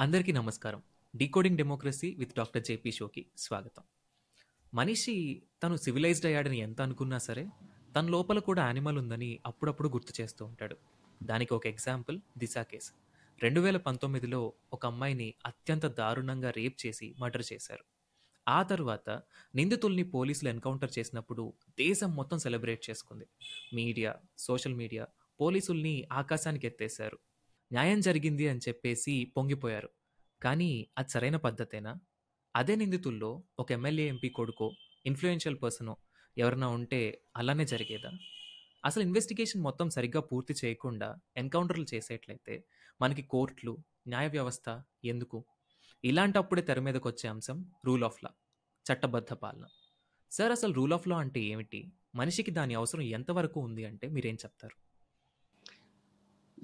అందరికీ నమస్కారం. Decoding democracy with doctor JP షోకి స్వాగతం. మనిషి తను సివిలైజ్డ్ అయ్యాడని ఎంత అనుకున్నా సరే తన లోపల కూడా యానిమల్ ఉందని అప్పుడప్పుడు గుర్తు చేస్తూ ఉంటాడు. దానికి ఒక ఎగ్జాంపుల్ దిశా కేసు. రెండు వేల పంతొమ్మిదిలో ఒక అమ్మాయిని అత్యంత దారుణంగా రేప్ చేసి మర్డర్ చేశారు. ఆ తర్వాత నిందితుల్ని పోలీసులు ఎన్కౌంటర్ చేసినప్పుడు దేశం మొత్తం సెలబ్రేట్ చేసుకుంది. మీడియా సోషల్ మీడియా పోలీసుల్ని ఆకాశానికి ఎత్తేశారు న్యాయం జరిగింది అని చెప్పేసి పొంగిపోయారు. కానీ అది సరైన పద్ధతేనా? అదే నిందితుల్లో ఒక ఎమ్మెల్యే ఎంపీ కొడుకో ఇన్ఫ్లుయెన్షియల్ పర్సనో ఎవరైనా ఉంటే అలానే జరిగేదా? అసలు ఇన్వెస్టిగేషన్ మొత్తం సరిగ్గా పూర్తి చేయకుండా ఎన్కౌంటర్లు చేసేట్లయితే మనకి కోర్టులు న్యాయ వ్యవస్థ ఎందుకు? ఇలాంటప్పుడే తెర మీదకి వచ్చే అంశం రూల్ ఆఫ్ లా చట్టబద్ధ పాలన. సార్ అసలు రూల్ ఆఫ్ లా అంటే ఏమిటి? మనిషికి దాని అవసరం ఎంతవరకు ఉంది అంటే మీరేం చెప్తారు?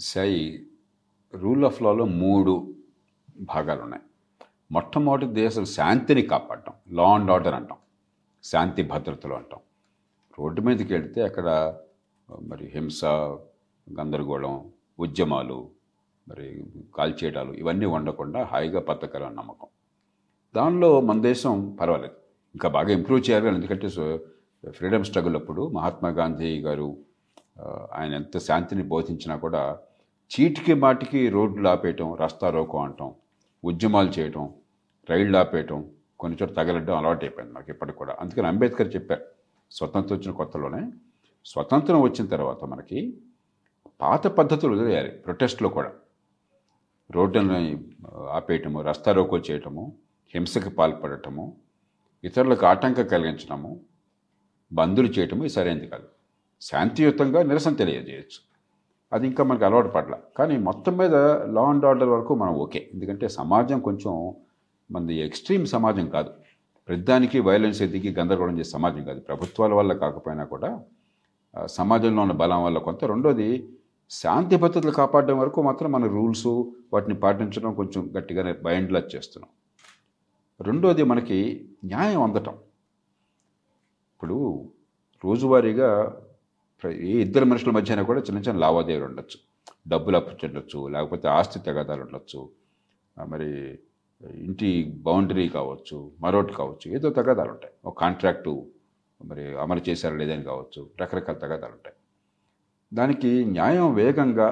సాయి రూల్ ఆఫ్ లాలో మూడు భాగాలు ఉన్నాయి మొట్టమొదటిది అసలు శాంతిని కాపాడటం లా అండ్ ఆర్డర్ అంటాం శాంతి భద్రతలు అంటాం. రోడ్డు మీదకి వెళ్తే అక్కడ మరి హింస గందరగోళం ఉద్యమాలు మరి కాల్చేయడాలు ఇవన్నీ ఉండకుండా హాయిగా బతకాలని నమ్మకం. దానిలో మన దేశం పర్వాలేదు. ఇంకా బాగా ఇంప్రూవ్ చేయాలి ఎందుకంటే ఫ్రీడమ్ స్ట్రగుల్ అప్పుడు మహాత్మా గాంధీ గారు ఆయన ఎంత శాంతిని బోధించినా కూడా చీటికి మాటికి రోడ్లు ఆపేయటం రస్తా రోకో అంటాం ఉద్యమాలు చేయటం రైళ్ళు ఆపేయటం కొన్ని చోట్ల తగలడం అలవాటు అయిపోయింది నాకు ఇప్పటికి కూడా. అందుకని అంబేద్కర్ చెప్పారు స్వతంత్రం వచ్చిన కొత్తలోనే స్వతంత్రం వచ్చిన తర్వాత మనకి పాత పద్ధతులు వదిలేయాలి ప్రొటెస్ట్లో కూడా. రోడ్డుని ఆపేయటము రస్తా రోకో చేయటము హింసకు పాల్పడటము ఇతరులకు ఆటంకం కలిగించడము బంధులు చేయటము సరైనది కాదు. శాంతియుతంగా నిరసన తెలియజేయచ్చు. అది ఇంకా మనకి అలవాటు పడల కానీ మొత్తం మీద లా అండ్ ఆర్డర్ వరకు మనం ఓకే. ఎందుకంటే సమాజం కొంచెం మనది ఎక్స్ట్రీమ్ సమాజం కాదు. ప్రతిదానికి వైలెన్స్ ఎదిగి గందరగోళం చేసే సమాజం కాదు. ప్రభుత్వాల వల్ల కాకపోయినా కూడా ఆ, సమాజంలో ఉన్న బలం వల్ల కొంత. రెండోది శాంతి భద్రతలు కాపాడడం వరకు మాత్రం మన రూల్స్ వాటిని పాటించడం కొంచెం గట్టిగానే బైండ్లా చేస్తున్నాం. రెండోది మనకి న్యాయం అందటం. ఇప్పుడు రోజువారీగా ఈ ఇద్దరు మనుషుల మధ్యన కూడా చిన్న చిన్న లావాదేవీలు ఉండొచ్చు. డబ్బులు అప్పుచుండొచ్చు లేకపోతే ఆస్తి తగాదాలు ఉండొచ్చు మరి ఇంటి బౌండరీ కావచ్చు మరొకటి కావచ్చు ఏదో తగాదాలు ఉంటాయి. ఒక కాంట్రాక్టు మరి అమలు చేశారా లేదని కావచ్చు రకరకాల తగాదాలు ఉంటాయి. దానికి న్యాయం వేగంగా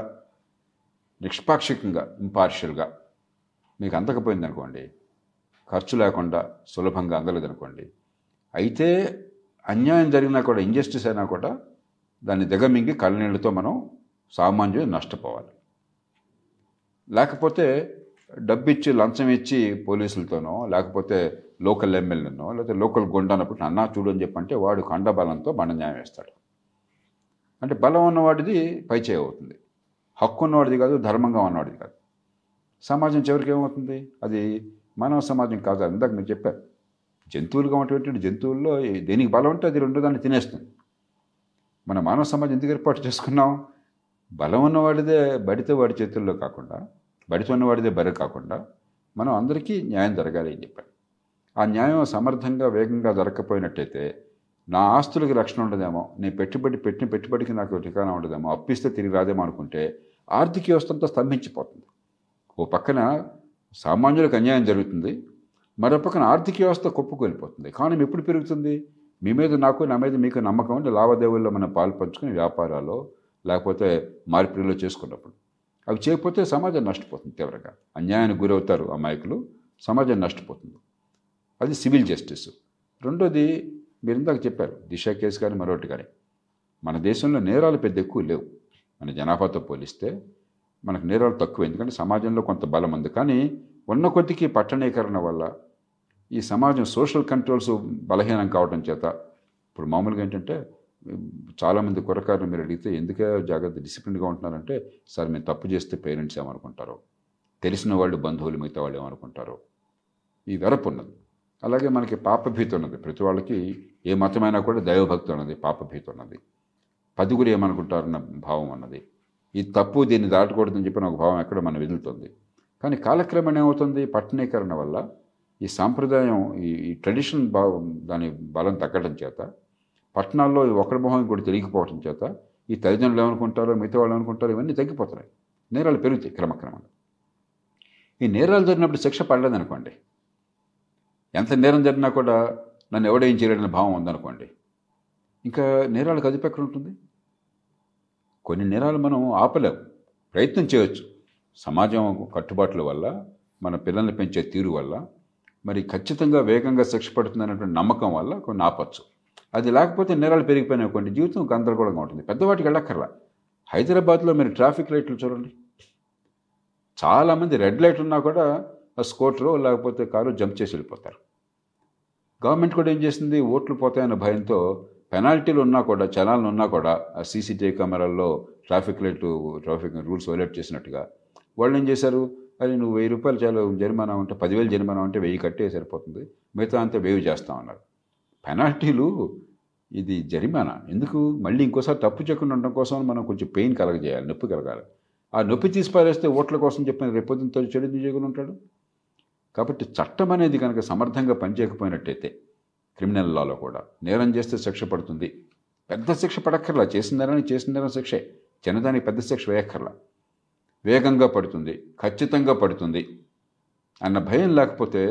నిష్పాక్షికంగా ఇంపార్షియల్గా మీకు అందకపోయింది అనుకోండి ఖర్చు లేకుండా సులభంగా అందలేదనుకోండి అయితే అన్యాయం జరిగినా కూడా ఇంజస్టిస్ అయినా కూడా దాన్ని దిగమింగి కళ్ళనీళ్ళతో మనం సామాన్యులు నష్టపోవాలి. లేకపోతే డబ్బు ఇచ్చి లంచం ఇచ్చి పోలీసులతోనో లేకపోతే లోకల్ ఎమ్మెల్యేనో లేకపోతే లోకల్ గుండానప్పుడు అన్నా చూడు అని చెప్పంటే వాడు కండబలంతో మన న్యాయం వేస్తాడు. అంటే బలం ఉన్నవాడిది పై అవుతుంది. హక్కు ఉన్నవాడిది కాదు ధర్మంగా ఉన్నవాడిది కాదు. సమాజం చివరికి ఏమవుతుంది? అది మానవ సమాజం కాదు. అది ఇందాక మీరు చెప్పారు జంతువులుగా ఉన్నటువంటి జంతువుల్లో దేనికి బలం ఉంటే అది రెండో దాన్ని తినేస్తుంది. మన మానవ సమాజం ఎందుకు ఏర్పాటు చేసుకున్నాం? బలం ఉన్నవాడిదే బడితే వాడి చేతుల్లో కాకుండా బడితో ఉన్నవాడిదే బరి కాకుండా మనం అందరికీ న్యాయం జరగాలి అని చెప్పాను ఆ న్యాయం సమర్థంగా వేగంగా జరగకపోయినట్టయితే నా ఆస్తులకు రక్షణ ఉండదేమో నేను పెట్టుబడి పెట్టిన పెట్టుబడికి నాకు ఠికానా ఉండదేమో అప్పిస్తే తిరిగి రాదేమో అనుకుంటే ఆర్థిక వ్యవస్థ అంతా స్తంభించిపోతుంది. ఓ పక్కన సామాన్యులకు అన్యాయం జరుగుతుంది మరో పక్కన ఆర్థిక వ్యవస్థ కొప్పుకొలిపోతుంది. ఎకానమీ ఎప్పుడు పెరుగుతుంది? మీ మీద నాకు నా మీద మీకు నమ్మకం ఉంటే లావాదేవీల్లో మనం పాల్పంచుకుని వ్యాపారాలు లేకపోతే మార్పిడిలో చేసుకున్నప్పుడు. అవి చేయకపోతే సమాజం నష్టపోతుంది తీవ్రంగా. అన్యాయానికి గురవుతారు అమాయకులు సమాజం నష్టపోతుంది. అది సివిల్ జస్టిస్. రెండోది మీరు ఇందాక చెప్పారు దిశ కేసు కానీ మరొకటి కానీ. మన దేశంలో నేరాలు పెద్ద ఎక్కువ లేవు. మన జనాభాతో పోలిస్తే మనకు నేరాలు తక్కువ ఎందుకంటే సమాజంలో కొంత బలం ఉంది. కానీ ఉన్న కొద్దికి పట్టణీకరణ వల్ల ఈ సమాజం సోషల్ కంట్రోల్స్ బలహీనం కావడం చేత ఇప్పుడు మామూలుగా ఏంటంటే చాలామంది కురకారులు మీరు అడిగితే ఎందుకే జాగ్రత్త డిసిప్లిన్గా ఉంటున్నారంటే సార్ మేము తప్పు చేస్తే పేరెంట్స్ ఏమనుకుంటారు? తెలిసిన వాళ్ళు బంధువులు మిగతా వాళ్ళు ఏమనుకుంటారు? ఈ వెరపు ఉన్నది. అలాగే మనకి పాపభీతి ఉన్నది. ప్రతి వాళ్ళకి ఏ మతమైనా కూడా దైవభక్తి ఉన్నది పాపభీతి ఉన్నది. పదుగురు ఏమనుకుంటారన్న భావం ఉన్నది. ఈ తప్పు దీన్ని దాటకూడదని చెప్పిన ఒక భావం ఎక్కడ మనం వెదులుతుంది కానీ కాలక్రమేణ ఏమవుతుంది పట్టణీకరణ వల్ల ఈ సాంప్రదాయం ఈ ఈ ట్రెడిషన్ భావం దాని బలం తగ్గడం చేత పట్టణాల్లో ఒకరి మొహం కూడా తెలియకపోవడం చేత ఈ తల్లిదండ్రులు ఏమనుకుంటారో మిగతా వాళ్ళు అనుకుంటారో ఇవన్నీ తగ్గిపోతున్నాయి. నేరాలు పెరుగుతాయి క్రమక్రమంగా. ఈ నేరాలు జరిగినప్పుడు శిక్ష పడలేదనుకోండి. ఎంత నేరం జరిగినా కూడా నన్ను ఎవడేం చేయలేడని భావం ఉందనుకోండి. ఇంకా నేరాలకు కదిపెక్కడ ఉంటుంది. కొన్ని నేరాలు మనం ఆపలేం. ప్రయత్నం చేయవచ్చు సమాజం కట్టుబాట్ల వల్ల మన పిల్లల్ని పెంచే తీరు వల్ల మరి ఖచ్చితంగా వేగంగా శిక్ష పడుతుందనేటువంటి నమ్మకం వల్ల కొన్ని ఆపచ్చు అది లేకపోతే నేరాలు పెరిగిపోయినాయి కొన్ని జీవితం గందరగోళంగా ఉంటుంది. పెద్దవాటికి వెళ్ళక్కర్లా. హైదరాబాద్లో మీరు ట్రాఫిక్ లైట్లు చూడండి. చాలామంది రెడ్ లైట్ ఉన్నా కూడా ఆ స్కూటరు లేకపోతే కారు జంప్ చేసి వెళ్ళిపోతారు. గవర్నమెంట్ కూడా ఏం చేసింది? ఓట్లు పోతాయన్న భయంతో పెనాల్టీలు ఉన్నా కూడా చలాన్లు ఉన్నా కూడా ఆ CCTV కెమెరాల్లో traffic light traffic rules violate చేసినట్టుగా వాళ్ళు ఏం చేశారు? అది నువ్వు వెయ్యి రూపాయలు చాలా జరిమానా ఉంటే పదివేలు జరిమానా ఉంటే వెయ్యి కట్టే సరిపోతుంది. మిగతా అంతా వేవ్ చేస్తామన్నారు పెనాల్టీలు ఇది జరిమానా. ఎందుకు? మళ్ళీ ఇంకోసారి తప్పు చేయకుండా ఉండడం కోసం మనం కొంచెం పెయిన్ కలగజేయాలి నొప్పి కలగాలి. ఆ నొప్పి తీసి పారేస్తే ఓట్ల కోసం చెప్పిన రేపొద్దుతో చెడు చేయకుండా ఉంటాడు? కాబట్టి చట్టం అనేది కనుక సమర్థంగా పనిచేయకపోయినట్టయితే క్రిమినల్ లాలో కూడా నేరం చేస్తే శిక్ష పడుతుంది. పెద్ద శిక్ష పడక్కర్లా. చేసిన నేరానికి చేసిన నేరం శిక్షే. చిన్నదానికి పెద్ద శిక్ష వేయక్కర్లా. వేగంగా పడుతుంది ఖచ్చితంగా పడుతుంది అన్న భయం లేకపోతే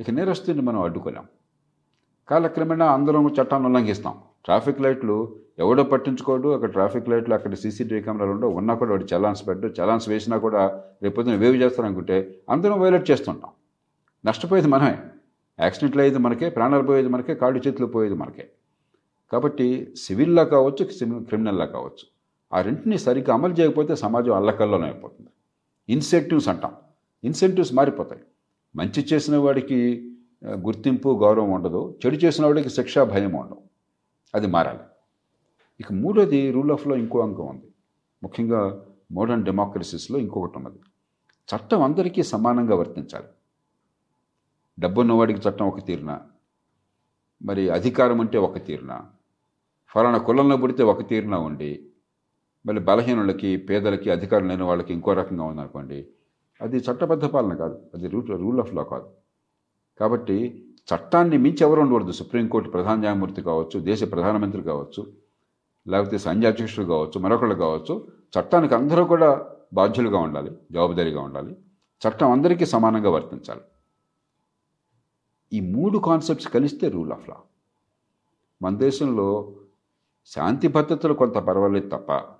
ఇక నేరస్తుని మనం అడ్డుకోలేం. కాలక్రమేణా అందరం చట్టాన్ని ఉల్లంఘిస్తాం. ట్రాఫిక్ లైట్లు ఎవడో పట్టించుకోడు అక్కడ ట్రాఫిక్ లైట్లు అక్కడ సీసీటీవీ కెమెరాలు ఉండవు. ఉన్నా కూడా వాడు చలాన్స్ పెట్టు చలాన్స్ వేసినా కూడా రేపొద్దున వేవ్ చేస్తారనుకుంటే అందరం వైలెట్ చేస్తుంటాం. నష్టపోయేది మనమే. యాక్సిడెంట్లు అయ్యేది మనకే ప్రాణాలు పోయేది మనకే కాళ్ళు చేతులు పోయేది మనకే. కాబట్టి సివిల్లా కావచ్చు క్రిమినల్లా కావచ్చు. ఆ రెంటిని సరిగ్గా అమలు చేయకపోతే సమాజం అల్లకల్లోనే అయిపోతుంది. ఇన్సెంటివ్స్ అంటాం. ఇన్సెంటివ్స్ మారిపోతాయి. మంచి చేసిన వాడికి గుర్తింపు గౌరవం ఉండదు. చెడు చేసిన వాడికి శిక్ష భయం ఉండదు అది మారాలి. ఇక మూడోది రూల్ ఆఫ్లో ఇంకో అంగం ఉంది. ముఖ్యంగా మోడర్న్ డెమోక్రసీస్లో ఇంకొకటి ఉన్నది. చట్టం అందరికీ సమానంగా వర్తించాలి. డబ్బున్నవాడికి చట్టం ఒక తీరున? మరి అధికారం అంటే ఒక తీరున? ఫలానా కులంలో పుడితే ఒక తీరున ఉండి? మళ్ళీ బలహీనులకి పేదలకి అధికారం లేని వాళ్ళకి ఇంకో రకంగా ఉందనుకోండి అది చట్టబద్ధ పాలన కాదు. అది రూల్ రూల్ ఆఫ్ లా కాదు. కాబట్టి చట్టాన్ని మించి ఎవరు ఉండకూడదు. సుప్రీంకోర్టు ప్రధాన న్యాయమూర్తి కావచ్చు దేశ ప్రధానమంత్రి కావచ్చు లేకపోతే సంధ్యాధ్యక్షుడు కావచ్చు మరొకళ్ళు కావచ్చు చట్టానికి అందరూ కూడా బాధ్యులుగా ఉండాలి జవాబుదారీగా ఉండాలి. చట్టం అందరికీ సమానంగా వర్తించాలి. ఈ మూడు కాన్సెప్ట్స్ కలిస్తే రూల్ ఆఫ్ లా. మన దేశంలో శాంతి భద్రతలు కొంత పర్వాలేదు తప్ప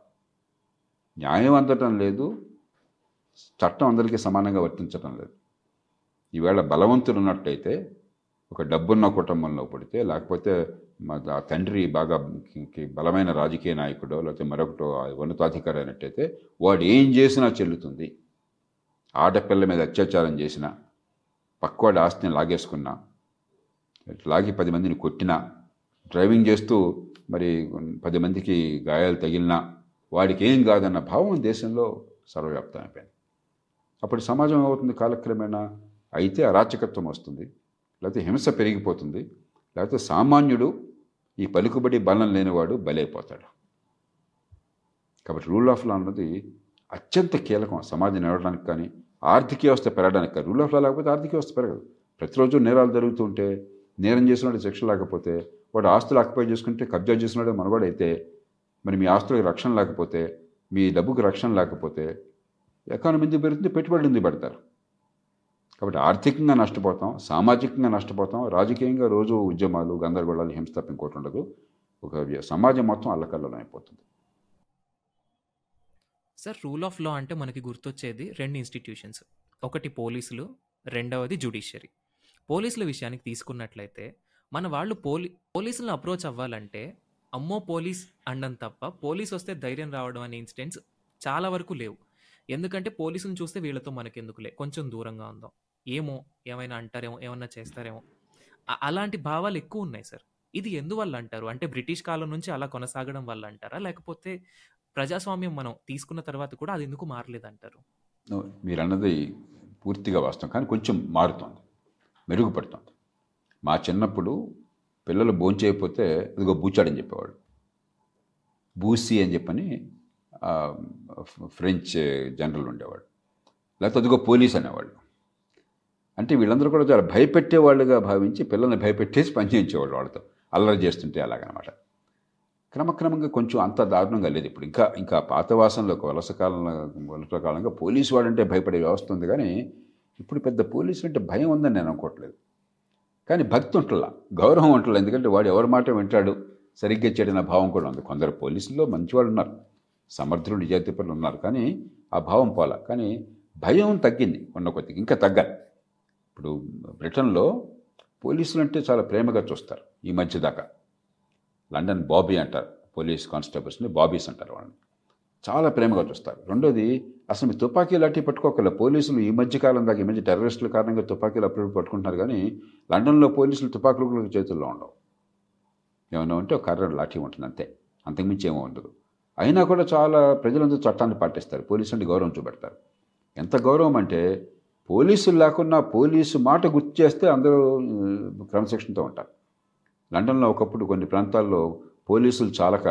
న్యాయం అందటం లేదు చట్టం అందరికీ సమానంగా వర్తించటం లేదు. ఈవేళ బలవంతులు ఉన్నట్టయితే ఒక డబ్బున్న కుటుంబంలో పుడితే లేకపోతే మా ఆ తండ్రి బాగా బలమైన రాజకీయ నాయకుడో లేకపోతే మరొకటో ఉన్నతాధికారి అయినట్టయితే వాడు ఏం చేసినా చెల్లుతుంది. ఆడపిల్ల మీద అత్యాచారం చేసినా పక్కవాడి ఆస్తిని లాగేసుకున్నా లాగి పది మందిని కొట్టినా డ్రైవింగ్ చేస్తూ మరి పది మందికి గాయాలు తగిలినా వాడికి ఏం కాదన్న భావం దేశంలో సర్వవ్యాప్తం అయిపోయింది అప్పుడు సమాజం ఏమవుతుంది? కాలక్రమేణా అయితే అరాచకత్వం వస్తుంది లేకపోతే హింస పెరిగిపోతుంది లేకపోతే సామాన్యుడు ఈ పలుకుబడి బలం లేనివాడు బలైపోతాడు. కాబట్టి రూల్ ఆఫ్ లా అన్నది అత్యంత కీలకం సమాజం నడవడానికి కానీ ఆర్థిక వ్యవస్థ పెరగడానికి కానీ. రూల్ ఆఫ్ లా లేకపోతే ఆర్థిక వ్యవస్థ పెరగదు. ప్రతిరోజు నేరాలు జరుగుతుంటే నేరం చేసినాడు శిక్ష లేకపోతే వాడు ఆస్తులు ఆక్యుపై చేసుకుంటే కబ్జా చేసినాడు మనవాడైతే మరి మీ ఆస్తులకు రక్షణ లేకపోతే మీ డబ్బుకు రక్షణ లేకపోతే ఎకానమీ ఎందుకు పెరుగుతుంది? పెట్టుబడులు ఎందుకు పెడతారు? కాబట్టి ఆర్థికంగా నష్టపోతాం సామాజికంగా నష్టపోతాం రాజకీయంగా రోజు ఉద్యమాలు గందరగోళాలు హింస తప్ప ఇంకోటి ఉండదు. ఒక వ్య- సమాజం మొత్తం అల్లకల్లోలం అయిపోతుంది. సార్ రూల్ ఆఫ్ లా అంటే మనకి గుర్తొచ్చేది రెండు ఇన్స్టిట్యూషన్స్. ఒకటి పోలీసులు రెండవది జుడిషియరీ. పోలీసుల విషయానికి తీసుకున్నట్లయితే మన వాళ్ళు పోలీ పోలీసులను అప్రోచ్ అవ్వాలంటే అమ్మో పోలీస్ అండం తప్ప పోలీస్ వస్తే ధైర్యం రావడం అనే ఇన్సిడెంట్స్ చాలా వరకు లేవు. ఎందుకంటే పోలీసుని చూస్తే వీళ్ళతో మనకెందుకులే? కొంచెం దూరంగా ఉందాం. ఏమో ఏమైనా అంటారేమో ఏమన్నా చేస్తారేమో. అలాంటి భావాలు ఎక్కువ ఉన్నాయి సార్. ఇది ఎందువల్ల అంటారు? అంటే బ్రిటిష్ కాలం నుంచి అలా కొనసాగడం వల్ల అంటారా? లేకపోతే ప్రజాస్వామ్యం మనం తీసుకున్న తర్వాత కూడా అది ఎందుకు మారలేదంటారు? మీరు అన్నది పూర్తిగా వాస్తవం. కానీ కొంచెం మారుతోంది. మెరుగుపడుతోంది. మా చిన్నప్పుడు పిల్లలు భోంచేయకపోతే అదిగో బూచాడని చెప్పేవాడు బూసి అని చెప్పని ఫ్రెంచ్ జనరల్ ఉండేవాడు లేకపోతే అదిగో పోలీస్ అనేవాళ్ళు. అంటే వీళ్ళందరూ కూడా చాలా భయపెట్టేవాళ్ళుగా భావించి పిల్లల్ని భయపెట్టేసి పనిచేయించేవాళ్ళు వాళ్ళతో. అల్లరి చేస్తుంటే అలాగనమాట. క్రమక్రమంగా కొంచెం అంత దారుణంగా లేదు ఇప్పుడు. ఇంకా ఇంకా పాత వాసనలో వలస కాలంలో వలస కాలంగా పోలీసు వాడంటే భయపడే వ్యవస్థ ఉంది. కానీ ఇప్పుడు పెద్ద పోలీసులు అంటే భయం ఉందని నేను అనుకోవట్లేదు. కానీ భక్తి ఉంటుందా గౌరవం ఉంటుందా ఎందుకంటే వాడు ఎవరి మాట వింటాడు? సరిగ్గా చెడిన భావం కూడా ఉంది. కొందరు పోలీసుల్లో మంచివాళ్ళు ఉన్నారు సమర్థులు నిజాయితీపరులు ఉన్నారు. కానీ ఆ భావం పోలా. కానీ భయం తగ్గింది ఉన్న కొద్దిగా. ఇంకా తగ్గాలి. ఇప్పుడు బ్రిటన్లో పోలీసులు అంటే చాలా ప్రేమగా చూస్తారు ఈ మధ్య దాకా. లండన్ బాబీ అంటారు. పోలీస్ కానిస్టేబుల్స్ని బాబీస్ అంటారు వాళ్ళని. చాలా ప్రేమగా చూస్తారు. రెండోది అసలు మీ తుపాకీ లాఠీ పట్టుకోగల పోలీసులు ఈ మధ్యకాలం దాకా ఈ మధ్య టెర్రరిస్టుల కారణంగా తుపాకీలు అప్పుడప్పుడు పట్టుకుంటున్నారు కానీ లండన్లో పోలీసులు తుపాకులు చేతుల్లో ఉండవు. ఏమన్నా ఉంటే ఒక కర్ర లాఠీ ఉంటుంది అంతే. అంతకుమించి ఏమో ఉండదు. అయినా కూడా చాలా ప్రజలందరూ చట్టాన్ని పాటిస్తారు. పోలీసులని గౌరవం చూపెడతారు. ఎంత గౌరవం అంటే పోలీసులు లేకున్నా పోలీసు మాట గుర్తు చేస్తే అందరూ క్రమశిక్షణతో ఉంటారు. లండన్లో ఒకప్పుడు కొన్ని ప్రాంతాల్లో పోలీసులు చాలక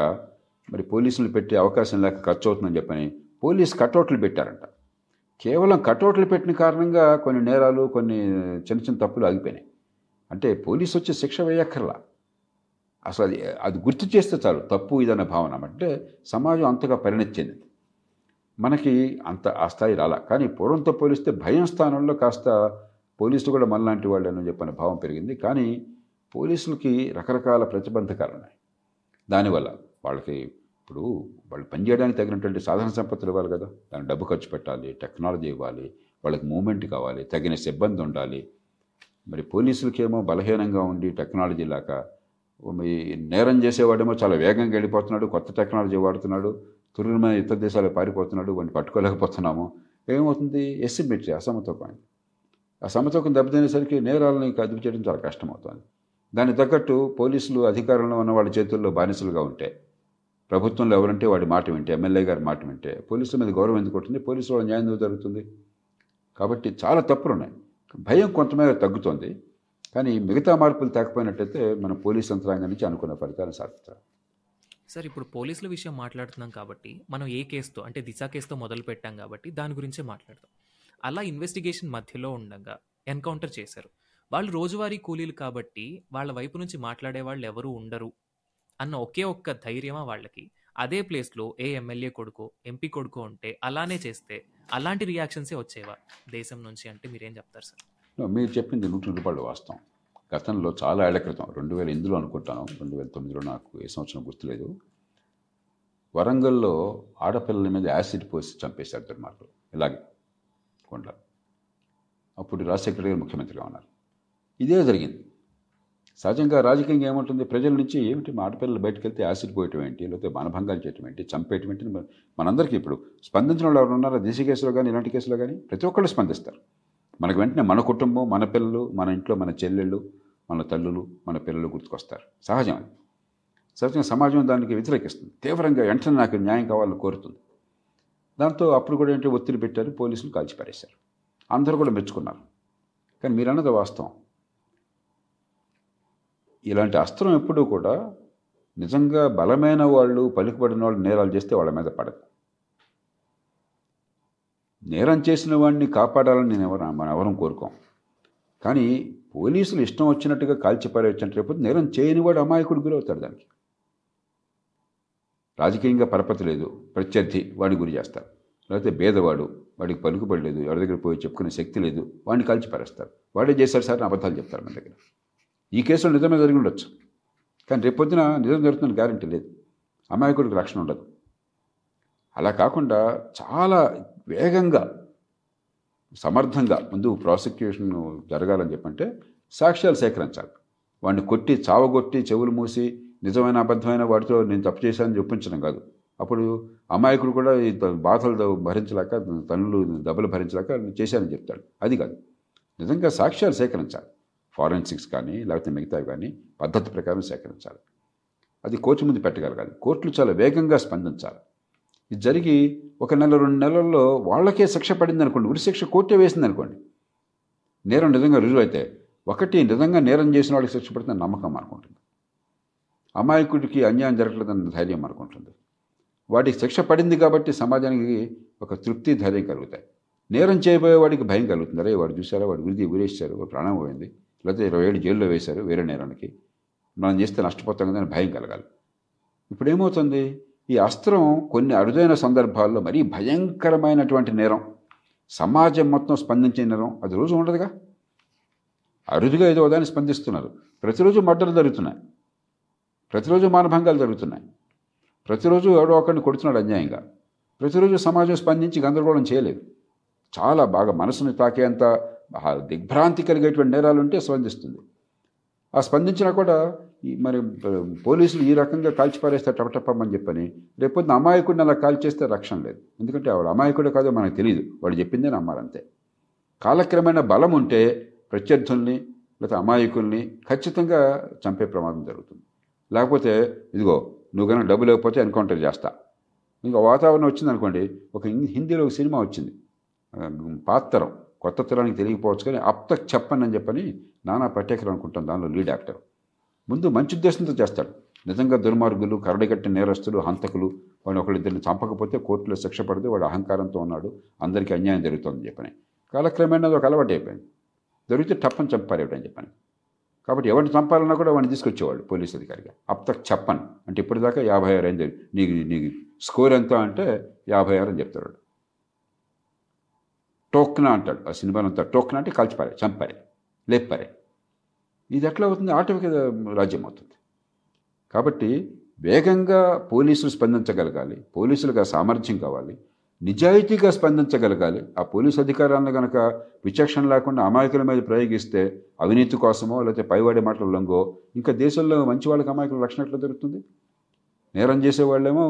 మరి పోలీసులు పెట్టే అవకాశం లేక ఖర్చు అవుతుందని చెప్పని పోలీస్ కటౌట్లు పెట్టారంట. కేవలం కటౌట్లు పెట్టిన కారణంగా కొన్ని నేరాలు కొన్ని చిన్న చిన్న తప్పులు ఆగిపోయినాయి. అంటే పోలీసు వచ్చి శిక్ష వేయక్కర్లా. అసలు అది అది గుర్తు చేస్తే చాలు తప్పు ఇదన్న భావన. అంటే సమాజం అంతగా పరిణతి చెందింది మనకి అంత ఆ స్థాయి రాలా. కానీ పూర్వంతో పోలిస్తే భయం స్థానంలో కాస్త పోలీసులు కూడా మనలాంటి వాళ్ళని చెప్పిన భావం పెరిగింది. కానీ పోలీసులకి రకరకాల ప్రతిబంధకాలు ఉన్నాయి. దానివల్ల వాళ్ళకి ఇప్పుడు వాళ్ళు పనిచేయడానికి తగినటువంటి సాధన సంపత్తులు ఇవ్వాలి కదా. దానికి డబ్బు ఖర్చు పెట్టాలి టెక్నాలజీ ఇవ్వాలి వాళ్ళకి మూమెంట్ కావాలి తగిన సిబ్బంది ఉండాలి. మరి పోలీసులకేమో బలహీనంగా ఉండి టెక్నాలజీ లాక మీ నేరం చేసేవాడేమో చాలా వేగంగా వెళ్ళిపోతున్నాడు కొత్త టెక్నాలజీ వాడుతున్నాడు తురుమైన ఇతర దేశాలకు పారిపోతున్నాడు వాడిని పట్టుకోలేకపోతున్నాము. ఏమవుతుంది? ఎస్సిమెట్రీ అసమతూకం ఆ సమతూకం దెబ్బతినేసరికి నేరాలను అదుపు చేయడం చాలా కష్టమవుతుంది. దానికి తగ్గట్టు పోలీసులు అధికారంలో ఉన్న వాళ్ళ చేతుల్లో బానిసలుగా ఉంటే ప్రభుత్వంలో ఎవరంటే వాడి మాట వింటే ఎమ్మెల్యే గారి మాట వింటే పోలీసుల మీద గౌరవం ఎందుకు ఉంటుంది పోలీసు వాళ్ళ న్యాయం ఎందుకు జరుగుతుంది? కాబట్టి చాలా తప్పులు ఉన్నాయి. భయం కొంతమేర తగ్గుతుంది. కానీ మిగతా మార్పులు తేకపోయినట్టయితే మన పోలీస్ యంత్రాంగం నుంచి అనుకున్న ఫలితాలను సాధిస్తారు సార్ ఇప్పుడు పోలీసుల విషయం మాట్లాడుతున్నాం కాబట్టి మనం ఏ కేసుతో అంటే దిశ కేసుతో మొదలు పెట్టాం కాబట్టి దాని గురించే మాట్లాడతాం అలా ఇన్వెస్టిగేషన్ మధ్యలో ఉండగా ఎన్కౌంటర్ చేశారు. వాళ్ళు రోజువారీ కూలీలు కాబట్టి వాళ్ళ వైపు నుంచి మాట్లాడే వాళ్ళు ఎవరూ ఉండరు. అన్న ఒకే ఒక్క ధైర్యమా వాళ్ళకి? అదే ప్లేస్లో ఏ ఎమ్మెల్యే కొడుకో ఎంపీ కొడుకో ఉంటే అలానే చేస్తే అలాంటి రియాక్షన్సే వచ్చేవా దేశం నుంచి అంటే మీరేం చెప్తారు సార్? మీరు చెప్పింది నూట రూపాయలు వాస్తవం. గతంలో చాలా ఏళ్ళ క్రితం రెండు వేల ఎనిమిదిలో అనుకుంటాను రెండు వేల తొమ్మిదిలో నాకు ఏ సంవత్సరం గుర్తులేదు. వరంగల్లో ఆడపిల్లల మీద యాసిడ్ పోసి చంపేశారు దుర్మార్గులు. ఇలాగే కొండ అప్పుడు రాజశేఖర గారు ముఖ్యమంత్రిగా ఉన్నారు. ఇదే జరిగింది. సహజంగా రాజకీయంగా ఏముంటుంది? ప్రజల నుంచి ఏమిటి మా ఆడపిల్లలు బయటకు వెళ్తే యాసిడ్ పోయటం ఏంటి? లేకపోతే మానభంగాలు చేయటం ఏంటి? చంపేయటం ఏంటి? మన- మనందరికీ ఇప్పుడు స్పందించిన వాళ్ళు ఎవరు ఉన్నారో? దేశీ కేసులో కానీ ఇలాంటి కేసులో కానీ ప్రతి ఒక్కళ్ళు స్పందిస్తారు. మనకు వెంటనే మన కుటుంబం మన పిల్లలు మన ఇంట్లో మన చెల్లెళ్ళు మన తల్లులు మన పిల్లలు గుర్తుకొస్తారు. సహజం అది సహజంగా సమాజం దానికి వ్యతిరేకిస్తుంది. తీవ్రంగా వెంటనే నాకు న్యాయం కావాలని కోరుతుంది. దాంతో అప్పుడు కూడా ఏంటంటే ఒత్తిడి పెట్టారు పోలీసులు కాల్చిపారేశారు. అందరూ కూడా మెచ్చుకున్నారు. కానీ మీరు అన్నది వాస్తవం. ఇలాంటి అస్త్రం ఎప్పుడూ కూడా నిజంగా బలమైన వాళ్ళు పలికిపడిన వాళ్ళు నేరాలు చేస్తే వాళ్ళ మీద పడదు. నేరం చేసిన వాడిని కాపాడాలని నేను ఎవరు మనం ఎవరం కోరుకోం. కానీ పోలీసులు ఇష్టం వచ్చినట్టుగా కాల్చిపారేయచ్చంటే రేపు నేరం చేయని వాడు అమాయకుడు గురవుతాడు దానికి. రాజకీయంగా పరపతి లేదు ప్రత్యర్థి వాడిని గురి చేస్తారు. లేకపోతే భేదవాడు వాడికి పలుకుపడలేదు ఎవరి దగ్గర పోయి చెప్పుకునే శక్తి లేదు వాడిని కాల్చిపారేస్తారు. వాడే చేశారు సార్ అబద్ధాలు చెప్తారు మన దగ్గర. ఈ కేసులో నిజమే జరిగి ఉండొచ్చు. కానీ రేపొద్దున నిజం జరుగుతుందని గ్యారంటీ లేదు. అమాయకుడికి రక్షణ ఉండదు. అలా కాకుండా చాలా వేగంగా సమర్థంగా ముందు ప్రాసిక్యూషన్ జరగాలని చెప్పంటే సాక్ష్యాలు సేకరించాలి. వాడిని కొట్టి చావగొట్టి చెవులు మూసి నిజమైన అబద్ధమైన వాటితో నేను తప్పు చేశానని చూపించడం కాదు. అప్పుడు అమాయకుడు కూడా ఈ బాధలు భరించలేక తనులు దెబ్బలు భరించలేక చేశానని చెప్తాడు. అది కాదు. నిజంగా సాక్ష్యాలు సేకరించాలి. ఫారెన్సిక్స్ కానీ లేకపోతే మిగతావి కానీ పద్ధతి ప్రకారం సేకరించాలి. అది కోర్టు ముందు పెట్టగలగాలి. కోర్టులు చాలా వేగంగా స్పందించాలి. ఇది జరిగి ఒక నెల రెండు నెలల్లో వాళ్ళకే శిక్ష పడింది అనుకోండి ఉరి శిక్ష కోర్టే వేసింది అనుకోండి నేరం నిజంగా రుజువు అయితే ఒకటి నిజంగా నేరం చేసిన వాళ్ళకి శిక్ష పడుతుందని నమ్మకం అనుకుంటుంది అమాయకుడికి అన్యాయం జరగలేదన్న ధైర్యం అనుకుంటుంది వాడికి శిక్ష పడింది కాబట్టి సమాజానికి ఒక తృప్తి ధైర్యం కలుగుతాయి. నేరం చేయబోయే వాడికి భయం కలుగుతుంది. అరే వాడు చూసారా వాడు గురిది ఊరేసారు వాడు ప్రాణం పోయింది. లేకపోతే ఇరవై ఏళ్ళు జైల్లో వేశారు వేరే నేరానికి. మనం చేస్తే నష్టపోతాం కదా అని భయం కలగాలి. ఇప్పుడు ఏమవుతుంది ఈ అస్త్రం కొన్ని అరుదైన సందర్భాల్లో మరీ భయంకరమైనటువంటి నేరం. సమాజం మొత్తం స్పందించే నేరం. అది రోజు ఉండదుగా. అరుదుగా ఏదో దాన్ని స్పందిస్తున్నారు. ప్రతిరోజు మర్డర్లు జరుగుతున్నాయి. ప్రతిరోజు మానభంగాలు జరుగుతున్నాయి. ప్రతిరోజు ఎవడో ఒకరిని కొడుతున్నాడు అన్యాయంగా. ప్రతిరోజు సమాజం స్పందించి గందరగోళం చేయలేదు. చాలా బాగా మనసుని తాకేంత దిగ్భ్రాంతి కలిగేటువంటి నేరాలు ఉంటే స్పందిస్తుంది. ఆ స్పందించినా కూడా ఈ మరి పోలీసులు ఈ రకంగా కాల్చిపారేస్తే టపటప్పమని చెప్పని రేపొద్దున అమాయకుడిని అలా కాల్చేస్తే రక్షణ లేదు. ఎందుకంటే వాడు అమాయకుడు కాదో మనకు తెలియదు వాడు చెప్పిందే నమ్మాలంతే. కాలక్రమేణా బలం ఉంటే ప్రత్యర్థుల్ని లేకపోతే అమాయకుల్ని ఖచ్చితంగా చంపే ప్రమాదం జరుగుతుంది. లేకపోతే ఇదిగో నువ్వు కనుక డబ్బు లేకపోతే ఎన్కౌంటర్ చేస్తా. ఇంకా వాతావరణం వచ్చింది అనుకోండి ఒక హిందీలో ఒక సినిమా వచ్చింది. ఆ, పాత్తరం కొత్త తరానికి తెలియకపోవచ్చు కానీ అప్త చెప్పని అని చెప్పని నానా పటేకర్ అనుకుంటాను దానిలో లీడ్ యాక్టర్. ముందు మంచి ఉద్దేశంతో చేస్తాడు. నిజంగా దుర్మార్గులు కరడిగట్టిన నేరస్తులు హంతకులు వాడిని ఒకళ్ళిద్దరిని చంపకపోతే కోర్టులో శిక్ష పడితే వాడు అహంకారంతో ఉన్నాడు అందరికీ అన్యాయం జరుగుతుందని చెప్పని. కాలక్రమేణా అది ఒక అలవాటు అయిపోయింది. దొరికితే టప్పని చంపారేటని చెప్పని. కాబట్టి ఎవరిని చంపాలన్నా కూడా వాడిని తీసుకొచ్చేవాడు పోలీస్ అధికారిగా. అప్తక్ చెప్పను. అంటే ఇప్పటిదాకా యాభై ఆరు అయింది నీకు నీకు స్కోర్ ఎంత అంటే యాభై ఆరు అని చెప్తాడు టోక్న అంటాడు. ఆ సినిమాలో అంతా టోక్న అంటే కాల్చిపారే చంపారే లేపారే. ఇది ఎట్లా అవుతుంది? ఆటవిక రాజ్యం అవుతుంది. కాబట్టి వేగంగా పోలీసులు స్పందించగలగాలి పోలీసులకు సామర్థ్యం కావాలి నిజాయితీగా స్పందించగలగాలి. ఆ పోలీసు అధికారాలను కనుక విచక్షణ లేకుండా అమాయకుల మీద ప్రయోగిస్తే అవినీతి కోసమో లేకపోతే పైవాడి మాటల లొంగో ఇంకా దేశంలో మంచి వాళ్ళకి అమాయకుల రక్షణ ఎట్లా దొరుకుతుంది? నేరం చేసే వాళ్ళేమో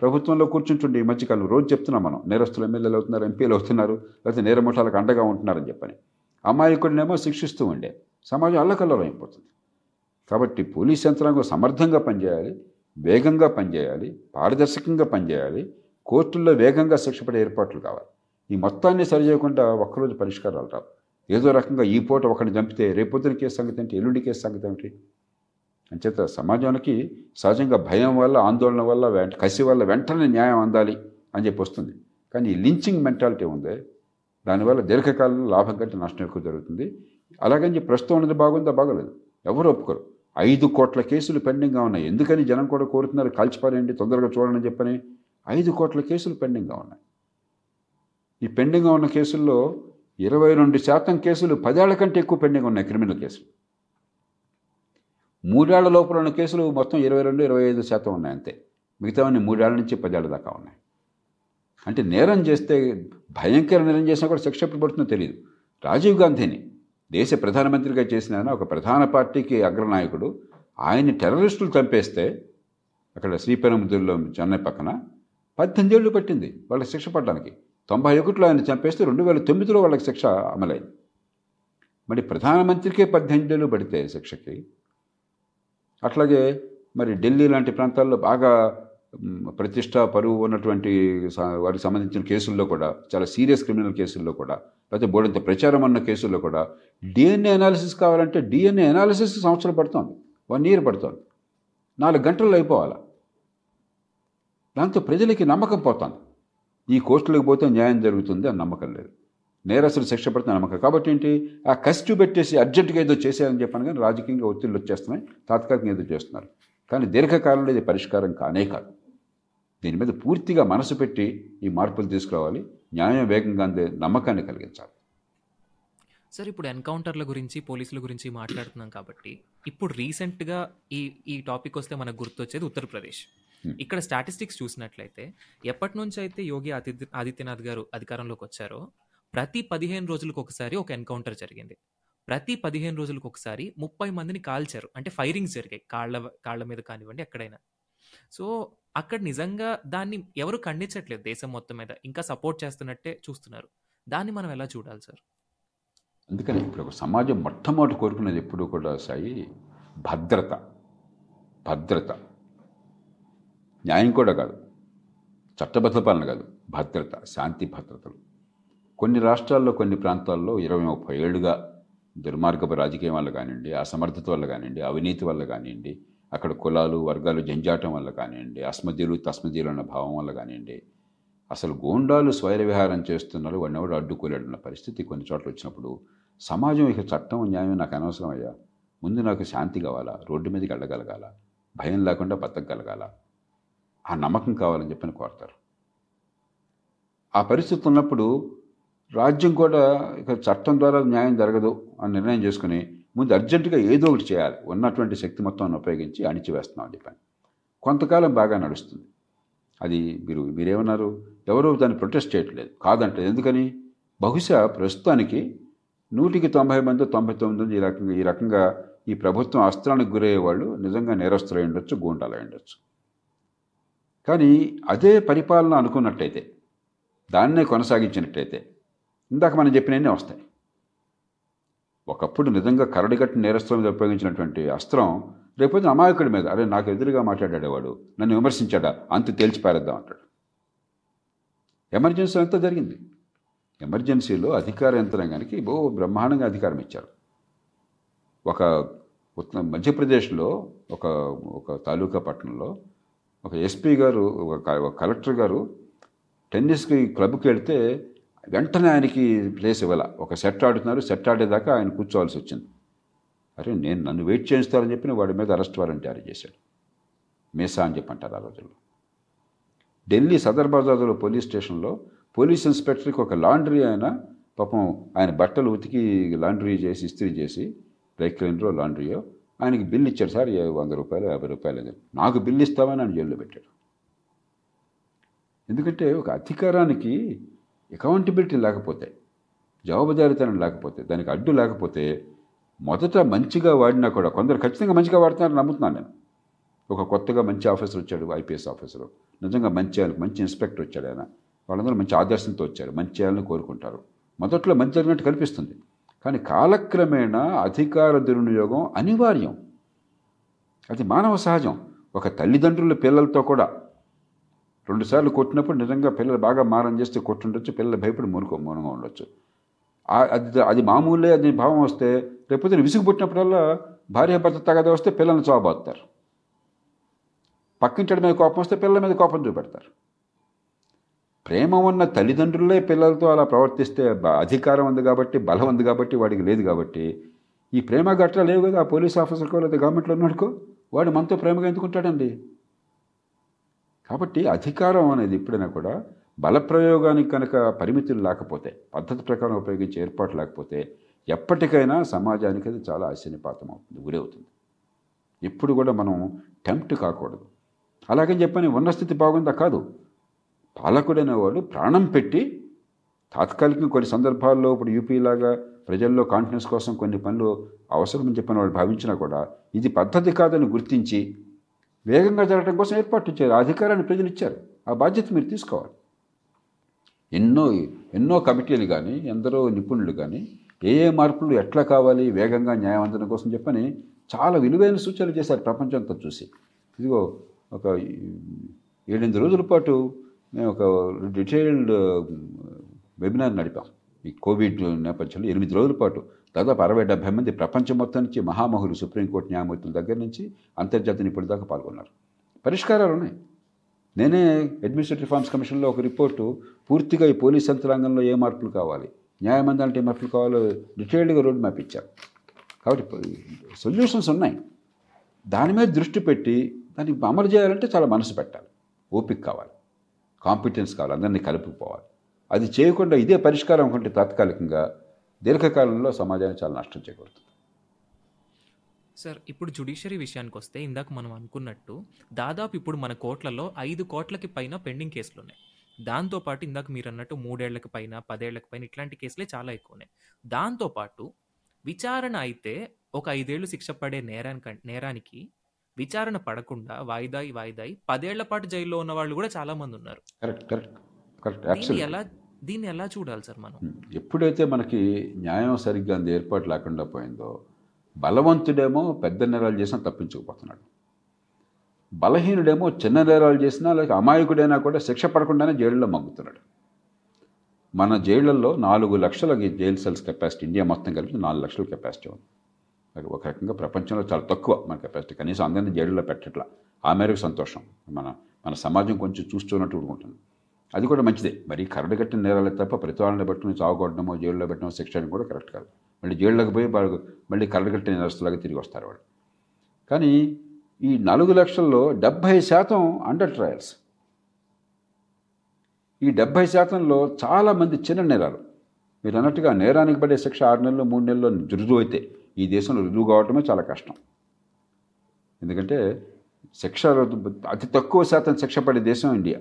ప్రభుత్వంలో కూర్చుంటుండే ఈ మధ్యకాలం రోజు చెప్తున్నాం మనం నేరస్తులు ఎమ్మెల్యేలు అవుతున్నారు ఎంపీలు అవుతున్నారు లేకపోతే నేరముఠాలకు అండగా ఉంటున్నారని చెప్పని. అమాయకుడినేమో శిక్షిస్తూ ఉండే. సమాజం అల్లకల్లోలం అయిపోతుంది కాబట్టి పోలీస్ యంత్రాంగం సమర్థంగా పనిచేయాలి వేగంగా పనిచేయాలి పారదర్శకంగా పనిచేయాలి కోర్టుల్లో వేగంగా శిక్ష పడే ఏర్పాట్లు కావాలి. ఈ మొత్తాన్ని సరిచేయకుండా ఒక్కరోజు పరిష్కారాలు రావు. ఏదో రకంగా ఈ పూట ఒకరిని చంపితే రేపొద్దున కేసు సంగతి ఏంటి? ఎల్లుండి కేసు సంగతి ఏమిటి అంచేత సమాజానికి సహజంగా భయం వల్ల ఆందోళన వల్ల వెంట కసి వల్ల వెంటనే న్యాయం అందాలి అని చెప్పి వస్తుంది. కానీ ఈ లించింగ్ మెంటాలిటీ ఉంది దానివల్ల దీర్ఘకాలంలో లాభం కంటే నష్టం ఎక్కువ జరుగుతుంది. అలాగని చెప్పి ప్రస్తుతం ఉన్నది బాగుందా? బాగోలేదు. ఎవరు ఒప్పుకోరు. ఐదు కోట్ల కేసులు పెండింగ్గా ఉన్నాయి. ఎందుకని జనం కూడా కోరుతున్నారు కాల్చిపారేయండి తొందరగా చూడండి చెప్పని? ఐదు కోట్ల కేసులు పెండింగ్గా ఉన్నాయి. ఈ పెండింగ్గా ఉన్న కేసుల్లో ఇరవై రెండు శాతం కేసులు పదేళ్ళ కంటే ఎక్కువ పెండింగ్ ఉన్నాయి క్రిమినల్ కేసులు. మూడేళ్ళ లోపల ఉన్న కేసులు మొత్తం ఇరవై రెండు ఇరవై ఐదు శాతం ఉన్నాయి అంతే. మిగతావన్నీ మూడేళ్ళ నుంచి పదేళ్ళ దాకా ఉన్నాయి. అంటే నేరం చేస్తే భయంకర నేరం చేసినా కూడా శిక్ష ఎప్పుడు పడుతుందో తెలియదు రాజీవ్ గాంధీని దేశ ప్రధానమంత్రిగా చేసిన ఆయన ఒక ప్రధాన పార్టీకి అగ్రనాయకుడు. ఆయన్ని టెర్రరిస్టులు చంపేస్తే అక్కడ శ్రీపెరంబుదూరులో చెన్నై పక్కన పద్దెనిమిది ఏళ్ళు పట్టింది వాళ్ళకి శిక్ష పడడానికి. తొంభై ఒకటిలో ఆయన చంపేస్తే రెండు వేల తొమ్మిదిలో వాళ్ళకి శిక్ష అమలైంది. మరి ప్రధానమంత్రికే పద్దెనిమిది ఏళ్ళు పడితే శిక్షకి అట్లాగే మరి ఢిల్లీ లాంటి ప్రాంతాల్లో బాగా ప్రతిష్ట పరువు ఉన్నటువంటి వారికి సంబంధించిన కేసుల్లో కూడా చాలా సీరియస్ క్రిమినల్ కేసుల్లో కూడా లేకపోతే బోడంత ప్రచారం అన్న కేసుల్లో కూడా డిఎన్ఏ అనాలిసిస్ కావాలంటే డిఎన్ఏ అనాలిసిస్ సంవత్సరం పడుతోంది. వన్ ఇయర్ పడుతోంది. నాలుగు గంటల్లో అయిపోవాలా? దాంతో ప్రజలకి నమ్మకం పోతుంది. ఈ కోర్టులకు పోతే న్యాయం జరుగుతుంది అని నమ్మకం లేదు. నేరస్తులు శిక్ష పడుతున్న నమ్మకం. కాబట్టి ఏంటి ఆ కసి చూపెట్టేసి అర్జెంటుగా ఏదో చేసేయాలని చెప్పాను కానీ రాజకీయంగా ఒత్తిళ్ళు వచ్చేస్తున్నాయి తాత్కాలికంగా ఏదో చేస్తున్నారు. కానీ దీర్ఘకాలంలో ఇది పరిష్కారం కానే కాదు. దీని మీద పూర్తిగా మనసు పెట్టి ఈ మార్పులు తీసుకురావాలి న్యాయం వేగంగా అందే నమ్మకాన్ని కలిగించాలి. సార్ ఇప్పుడు ఎన్కౌంటర్ల గురించి పోలీసుల గురించి మాట్లాడుతున్నాం కాబట్టి ఇప్పుడు రీసెంట్గా ఈ ఈ టాపిక్ వస్తే మనకు గుర్తొచ్చేది ఉత్తరప్రదేశ్. ఇక్కడ స్టాటిస్టిక్స్ చూసినట్లయితే ఎప్పటి నుంచి అయితే యోగి ఆదిత్య ఆదిత్యనాథ్ గారు అధికారంలోకి వచ్చారో ప్రతి పదిహేను రోజులకు ఒకసారి ఒక ఎన్కౌంటర్ జరిగింది. ప్రతి పదిహేను రోజులకు ఒకసారి ముప్పై మందిని కాల్చారు. అంటే ఫైరింగ్స్ జరిగాయి. కాళ్ళ కాళ్ళ మీద కానివ్వండి ఎక్కడైనా. సో అక్కడ నిజంగా దాన్ని ఎవరు ఖండించట్లేదు దేశం మొత్తం మీద. ఇంకా సపోర్ట్ చేస్తున్నట్టే చూస్తున్నారు. దాన్ని మనం ఎలా చూడాలి సార్? అందుకని ఇప్పుడు ఒక సమాజం మొట్టమొదటి కోరుకునేది ఎప్పుడు కూడా సాయి భద్రత. భద్రత. న్యాయం కూడా కాదు. చట్టబద్ధ పాలన కాదు. భద్రత. శాంతి భద్రతలు. కొన్ని రాష్ట్రాల్లో కొన్ని ప్రాంతాల్లో ఇరవై ముప్పై ఏళ్ళుగా దుర్మార్గపు రాజకీయం వల్ల కానివ్వండి అసమర్థత వల్ల కానివ్వండి అవినీతి వల్ల కానివ్వండి అక్కడ కులాలు వర్గాలు జంజాటం వల్ల కానివ్వండి అస్మదీయులు తస్మదీయులు అన్న భావం వల్ల కానివ్వండి అసలు గోండాలు స్వైర విహారం చేస్తున్నారు వాడిని ఎవడు అడ్డుకోలేడన్న పరిస్థితి కొన్ని చోట్ల వచ్చినప్పుడు సమాజం ఇక చట్టం న్యాయం నాకు అనవసరం అయ్యా ముందు నాకు శాంతి కావాలా? రోడ్డు మీదకి వెళ్ళగలగాల భయం లేకుండా బతకగలగాల? ఆ నమ్మకం కావాలని చెప్పని కోరతారు. ఆ పరిస్థితి ఉన్నప్పుడు రాజ్యం కూడా ఇక చట్టం ద్వారా న్యాయం జరగదు అని నిర్ణయం చేసుకుని ముందు అర్జెంటుగా ఏదో ఒకటి చేయాలి. ఉన్నటువంటి శక్తి మొత్తాన్ని ఉపయోగించి అణిచివేస్తున్నాం చెప్పాను. కొంతకాలం బాగా నడుస్తుంది. అది మీరు మీరేమన్నారు? ఎవరూ దాన్ని ప్రొటెస్ట్ చేయట్లేదు. కాదంటే ఎందుకని? బహుశా ప్రస్తుతానికి నూటికి తొంభై మంది తొంభై తొమ్మిది మంది ఈ రకంగా ఈ రకంగా ఈ ప్రభుత్వం అస్త్రానికి గురయ్యే వాళ్ళు నిజంగా నేరస్తులు ఉండొచ్చు గూండాలు ఉండొచ్చు. కానీ అదే పరిపాలన అనుకున్నట్టయితే దాన్నే కొనసాగించినట్టయితే ఇందాక మనం చెప్పినవన్నీ వస్తాయి. ఒకప్పుడు నిజంగా కరడిగట్టిన నేరస్తుల మీద ఉపయోగించినటువంటి అస్త్రం రేపొద్దున అమాయకుడి మీద అరే నాకు ఎదురుగా మాట్లాడాడేవాడు నన్ను విమర్శించాడా అంత తేల్చి పారేద్దాం అంటాడు. ఎమర్జెన్సీ అంతా జరిగింది. ఎమర్జెన్సీలో అధికార యంత్రాంగానికి బో బ్రహ్మాండంగా అధికారం ఇచ్చారు. ఒక ఉత్త మధ్యప్రదేశ్లో ఒక ఒక తాలూకా పట్టణంలో ఒక ఎస్పీ గారు ఒక ఒక కలెక్టర్ గారు టెన్నిస్కి క్లబ్కి వెళ్తే వెంటనే ఆయనకి ప్లేస్ ఇవ్వాల. ఒక సెట్ ఆడుతున్నారు సెట్ ఆడేదాకా ఆయన కూర్చోవాల్సి వచ్చింది. అరే నేను నన్ను వెయిట్ చేయిస్తారని చెప్పిన వాడి మీద అరెస్ట్ వారెంట్ జారీ చేశాడు. మేసా అని చెప్పి అంటారు ఆ రోజుల్లో. ఢిల్లీ సదర్ బజార్లో పోలీస్ స్టేషన్లో పోలీస్ ఇన్స్పెక్టర్కి ఒక లాండ్రీ ఆయన పాపం ఆయన బట్టలు ఉతికి లాండ్రీ చేసి ఇస్త్రీ చేసి బ్లైక్ క్లీనరో లాండ్రీయో ఆయనకి బిల్ ఇచ్చాడు. సార్ ఏ వంద రూపాయలు యాభై రూపాయలు అని నాకు బిల్ ఇస్తామని ఆయన జైల్లో పెట్టాడు. ఎందుకంటే ఒక అధికారానికి అకౌంటబిలిటీ లేకపోతే జవాబుదారీతనం లేకపోతే దానికి అడ్డు లేకపోతే మొదట మంచిగా వాడినా కూడా కొందరు ఖచ్చితంగా మంచిగా వాడుతున్నారని నమ్ముతున్నాను నేను. ఒక కొత్తగా మంచి ఆఫీసర్ వచ్చాడు ఐపీఎస్ ఆఫీసర్. నిజంగా మంచి ఆయనకు మంచి ఇన్స్పెక్టర్ వచ్చాడు ఆయన. వాళ్ళందరూ మంచి ఆదర్శంతో వచ్చారు మంచి చేయాలని కోరుకుంటారు. మొదట్లో మంచి జరిగినట్టు కనిపిస్తుంది. కానీ కాలక్రమేణా అధికార దుర్వినియోగం అనివార్యం. అది మానవ సహజం. ఒక తల్లిదండ్రుల పిల్లలతో కూడా రెండుసార్లు కొట్టినప్పుడు నిజంగా పిల్లలు బాగా మారం చేస్తే కొట్టుండొచ్చు పిల్లలు భయపడి మూనుకో మౌనంగా ఉండొచ్చు. అది అది మామూలే అది భావం వస్తే రేపొద్దున విసుగు పుట్టినప్పుడల్లా భార్య భర్త తగద వస్తే పిల్లల్ని చావబోతారు పక్కింటి మీద కోపం వస్తే పిల్లల మీద కోపం చూపెడతారు. ప్రేమ ఉన్న తల్లిదండ్రులే పిల్లలతో అలా ప్రవర్తిస్తే అధికారం ఉంది కాబట్టి బలం ఉంది కాబట్టి వాడికి లేదు కాబట్టి ఈ ప్రేమ గట్రా లేవు కదా ఆ పోలీస్ ఆఫీసర్కో లేదా గవర్నమెంట్లో ఉన్నాడుకో? వాడు మనతో ప్రేమగా ఎందుకుంటాడండి? కాబట్టి అధికారం అనేది ఎప్పుడైనా కూడా బలప్రయోగానికి కనుక పరిమితులు లేకపోతే పద్ధతి ప్రకారం ఉపయోగించే ఏర్పాటు లేకపోతే ఎప్పటికైనా సమాజానికి అది చాలా ఆశ్చర్యపాతం అవుతుంది గురవుతుంది ఎప్పుడు కూడా మనం టెంప్ట్ కాకూడదు. అలాగని చెప్పని ఉన్న స్థితి బాగుందా? కాదు. పాలకుడైన వాళ్ళు ప్రాణం పెట్టి తాత్కాలికంగా కొన్ని సందర్భాల్లో ఇప్పుడు యూపీ లాగా ప్రజల్లో కాన్ఫిడెన్స్ కోసం కొన్ని పనులు అవసరమని చెప్పిన వాళ్ళు భావించినా కూడా ఇది పద్ధతి కాదని గుర్తించి వేగంగా జరగడం కోసం ఏర్పాటు ఇచ్చారు అధికారాన్ని ప్రజలు ఇచ్చారు. ఆ బాధ్యత మీరు తీసుకోవాలి. ఎన్నో ఎన్నో కమిటీలు కానీ ఎందరో నిపుణులు కానీ ఏ ఏ మార్పులు ఎట్లా కావాలి వేగంగా న్యాయవంతనం కోసం చెప్పని చాలా విలువైన సూచనలు చేశారు ప్రపంచంతో చూసి. ఇదిగో ఒక ఏడెనిమిది రోజుల పాటు మేము ఒక డీటెయిల్డ్ వెబినార్ నడిపాం. ఈ కోవిడ్ నేపథ్యంలో ఎనిమిది రోజుల పాటు. దాదాపు అరవై డెబ్బై మంది ప్రపంచం మొత్తం నుంచి మహామహులు సుప్రీంకోర్టు న్యాయమూర్తుల దగ్గర నుంచి అంతర్జాతీయ నిపుణుల దాకా పాల్గొన్నారు. పరిష్కారాలు ఉన్నాయి. నేనే అడ్మినిస్ట్రేటివ్ రిఫార్మ్స్ కమిషన్లో ఒక రిపోర్టు పూర్తిగా ఈ పోలీస్ యంత్రాంగంలో ఏ మార్పులు కావాలి న్యాయమందాలంటే ఏ మార్పులు కావాలో డీటెయిల్డ్గా రోడ్ మ్యాప్ ఇచ్చారు. కాబట్టి సొల్యూషన్స్ ఉన్నాయి. దాని మీద దృష్టి పెట్టి దాన్ని అమలు చేయాలంటే చాలా మనసు పెట్టాలి. ఓపిక కావాలి. కాంపిటెన్స్ కావాలి. అందరినీ కలుపుకుపోవాలి. అది చేయకుండా ఇదే పరిష్కారం అనుకుంటే తాత్కాలికంగా దీర్ఘకాలంలో సమాజానికి చాలా నష్టం చేకూరుతుంది సార్ ఇప్పుడు జుడిషియరీ విషయానికి వస్తే ఇందాక మనం అనుకున్నట్టు దాదాపు ఇప్పుడు మన కోట్లలో ఐదు కోట్లకి పైన పెండింగ్ కేసులు ఉన్నాయి. దాంతోపాటు ఇందాక మీరు అన్నట్టు మూడేళ్ళకి పైన పదేళ్ళకి పైన ఇట్లాంటి కేసులే చాలా ఎక్కువ ఉన్నాయి. దాంతోపాటు విచారణ అయితే ఒక ఐదేళ్ళు శిక్ష పడే నేరానికి నేరానికి విచారణ పడకుండా వాయిదాయి వాయిదాయి పదేళ్ళ పాటు జైల్లో ఉన్న వాళ్ళు కూడా చాలా మంది ఉన్నారు. కరెక్ట్ కరెక్ట్ కరెక్ట్ ఎలా దీన్ని ఎలా చూడాలి సార్ మనం? ఎప్పుడైతే మనకి న్యాయం సరిగ్గా అంత ఏర్పాటు లేకుండా పోయిందో బలవంతుడేమో పెద్ద నేరాలు చేసినా తప్పించుకుపోతున్నాడు. బలహీనుడేమో చిన్న నేరాలు చేసినా లేక అమాయకుడైనా కూడా శిక్ష పడకుండానే జైళ్ళలో మగ్గుతున్నాడు. మన జైళ్ళలో నాలుగు లక్షల జైలు సెల్స్ కెపాసిటీ ఇండియా మొత్తం కలిపి నాలుగు లక్షల కెపాసిటీ ఉంది. అది ఒక రకంగా ప్రపంచంలో చాలా తక్కువ మన కెపాసిటీ. కనీసం అందరినీ జైళ్ళలో పెట్టట్లా. ఆ మేరకు సంతోషం. మన మన సమాజం కొంచెం చూస్తున్నట్టు ఉంటుంది అది కూడా మంచిదే. మరి కరడు కట్టిన నేరాలే తప్ప ప్రతి వాళ్ళని పట్టుకుని చావగొట్టడమో జైల్లో పెట్టడమో శిక్ష కూడా కరెక్ట్ కాదు. మళ్ళీ జైల్లోకి పోయి వాళ్ళు మళ్ళీ కరడు కట్టిన నేరస్తులాగా తిరిగి వస్తారు వాళ్ళు. కానీ ఈ నాలుగు లక్షల్లో డెబ్భై శాతం అండర్ ట్రయల్స్. ఈ డెబ్భై శాతంలో చాలామంది చిన్న నేరాలు. మీరు అన్నట్టుగా నేరానికి పడే శిక్ష ఆరు నెలలు మూడు నెలల్లో రుజువు అయితే ఈ దేశంలో రుజువు కావటమే చాలా కష్టం. ఎందుకంటే శిక్ష అతి తక్కువ శాతం శిక్ష పడే దేశం ఇండియా.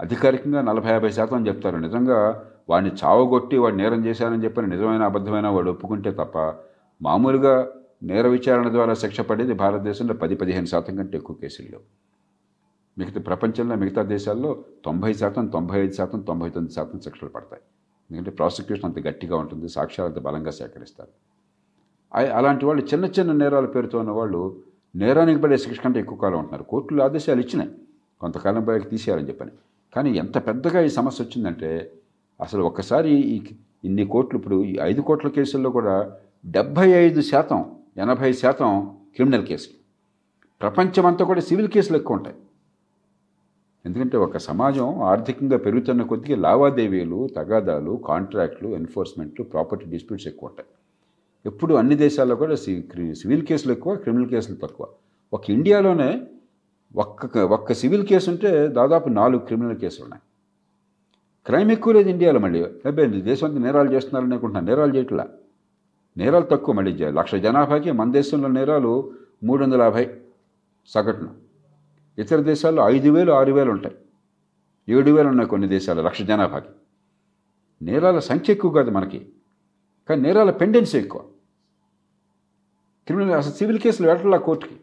అధికారికంగా నలభై యాభై శాతం అని చెప్తారు. నిజంగా వాడిని చావగొట్టి వాడు నేరం చేశానని చెప్పిన నిజమైన అబద్ధమైన వాడు ఒప్పుకుంటే తప్ప మామూలుగా నేర విచారణ ద్వారా శిక్ష పడేది భారతదేశంలో పది పదిహేను శాతం కంటే ఎక్కువ కేసులు మిగతా ప్రపంచంలో మిగతా దేశాల్లో తొంభై శాతం తొంభై ఐదు శాతం తొంభై తొమ్మిది శాతం శిక్షలు పడతాయి. ఎందుకంటే ప్రాసిక్యూషన్ అంత గట్టిగా ఉంటుంది సాక్ష్యాలు అంత బలంగా సేకరిస్తారు. అలాంటి వాళ్ళు చిన్న చిన్న నేరాల పేరుతో ఉన్న వాళ్ళు నేరానికి పడే శిక్ష కంటే ఎక్కువ కాలం ఉంటున్నారు. కోర్టులు ఆదేశాలు ఇచ్చినాయి. కొంతకాలం పైకి తీసేయాలని చెప్పని. కానీ ఎంత పెద్దగా ఈ సమస్య వచ్చిందంటే అసలు ఒక్కసారి ఈ ఇన్ని కోట్లు ఇప్పుడు ఈ ఐదు కోట్ల కేసుల్లో కూడా డెబ్భై ఐదు శాతం ఎనభై శాతం క్రిమినల్ కేసులు. ప్రపంచమంతా కూడా సివిల్ కేసులు ఎక్కువ ఉంటాయి. ఎందుకంటే ఒక సమాజం ఆర్థికంగా పెరుగుతున్న కొద్దిగా లావాదేవీలు తగాదాలు కాంట్రాక్ట్లు ఎన్ఫోర్స్మెంట్లు ప్రాపర్టీ డిస్ప్యూట్స్ ఎక్కువ ఉంటాయి. ఎప్పుడు అన్ని దేశాల్లో కూడా సివిల్ కేసులు ఎక్కువ క్రిమినల్ కేసులు తక్కువ. ఒక ఇండియాలోనే ఒక్క ఒక్క సివిల్ కేసు ఉంటే దాదాపు నాలుగు క్రిమినల్ కేసులు ఉన్నాయి. క్రైమ్ ఎక్కువ లేదు ఇండియాలో మళ్ళీ. అబ్బాయి దేశం అంతా నేరాలు చేస్తున్నారని అనుకుంటున్నాను. నేరాలు చేయట్లా? నేరాలు తక్కువ మళ్ళీ లక్ష జనాభాకి మన దేశంలో నేరాలు మూడు వందల యాభై సగటున. ఇతర దేశాల్లో ఐదు వేలు ఆరు వేలు ఉంటాయి. ఏడు వేలు ఉన్నాయి కొన్ని దేశాలు లక్ష జనాభాకి. నేరాల సంఖ్య ఎక్కువ కాదు మనకి. కానీ నేరాల పెండెన్సీ ఎక్కువ. క్రిమినల్ అసలు సివిల్ కేసులు వెళ్ళట్లా కోర్టుకి.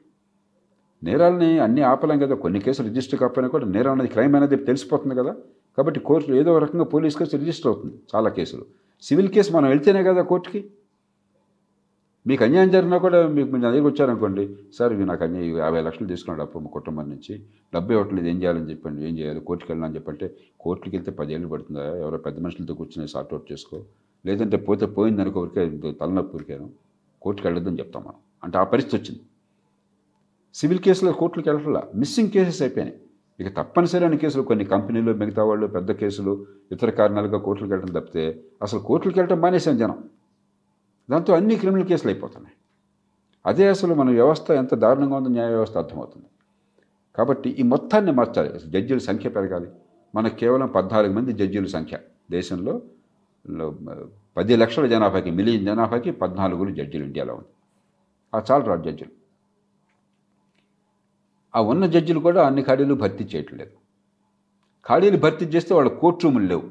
నేరాలని అన్ని ఆపలేం కదా? కొన్ని కేసులు రిజిస్టర్ కాకపోయినా కూడా నేరం అనేది క్రైమ్ అనేది తెలిసిపోతుంది కదా? కాబట్టి కోర్టులో ఏదో ఒక రకంగా పోలీస్ కేసు రిజిస్టర్ అవుతుంది చాలా కేసులు. సివిల్ కేసు మనం వెళ్తేనే కదా కోర్టుకి? మీకు అన్యాయం జరిగినా కూడా మీకు మీరు నా దగ్గరికి వచ్చారనుకోండి సార్ ఇవి నాకు అన్యాయం యాభై లక్షలు తీసుకున్నాడు అప్పు మా కుటుంబం నుంచి. డబ్బు ఇవ్వట్లేదు ఏం చేయాలని చెప్పండి ఏం చేయాలి కోర్టుకి వెళ్ళాలని చెప్పంటే కోర్టుకి వెళ్తే పదేళ్ళు పడుతుందా? ఎవరో పెద్ద మనుషులతో కూర్చొని సార్ట్ అవుట్ చేసుకో. లేదంటే పోతే పోయిందనుకో ఊరికే తలనొప్పి ఊరికాను. కోర్టుకి వెళ్ళొద్దని చెప్తాం మనం. అంటే ఆ పరిస్థితి వచ్చింది. సివిల్ కేసులో కోర్టులకు వెళ్ళట్లా. మిస్సింగ్ కేసెస్ అయిపోయినాయి. ఇక తప్పనిసరి అనే కేసులు కొన్ని కంపెనీలు మిగతా వాళ్ళు పెద్ద కేసులు ఇతర కారణాలుగా కోర్టులకు వెళ్ళడం తప్పితే అసలు కోర్టులకు వెళ్ళడం మానేసాం జనం. దాంతో అన్ని క్రిమినల్ కేసులు అయిపోతున్నాయి. అదే అసలు మన వ్యవస్థ ఎంత దారుణంగా ఉందో న్యాయ వ్యవస్థ అర్థమవుతుంది. కాబట్టి ఈ మొత్తాన్ని మార్చాలి. అసలు జడ్జీల సంఖ్య పెరగాలి. మనకు కేవలం పద్నాలుగు మంది జడ్జీల సంఖ్య. దేశంలో పది లక్షల జనాభాకి మిలియన్ జనాభాకి పద్నాలుగులు జడ్జీలు ఇండియాలో ఉంది ఆ చాలు రాదు జడ్జీలు. ఆ ఉన్న జడ్జిలు కూడా అన్ని ఖాళీలు భర్తీ చేయట్లేదు ఖాళీలు భర్తీ చేస్తే వాళ్ళ కోర్టు రూములు లేవు.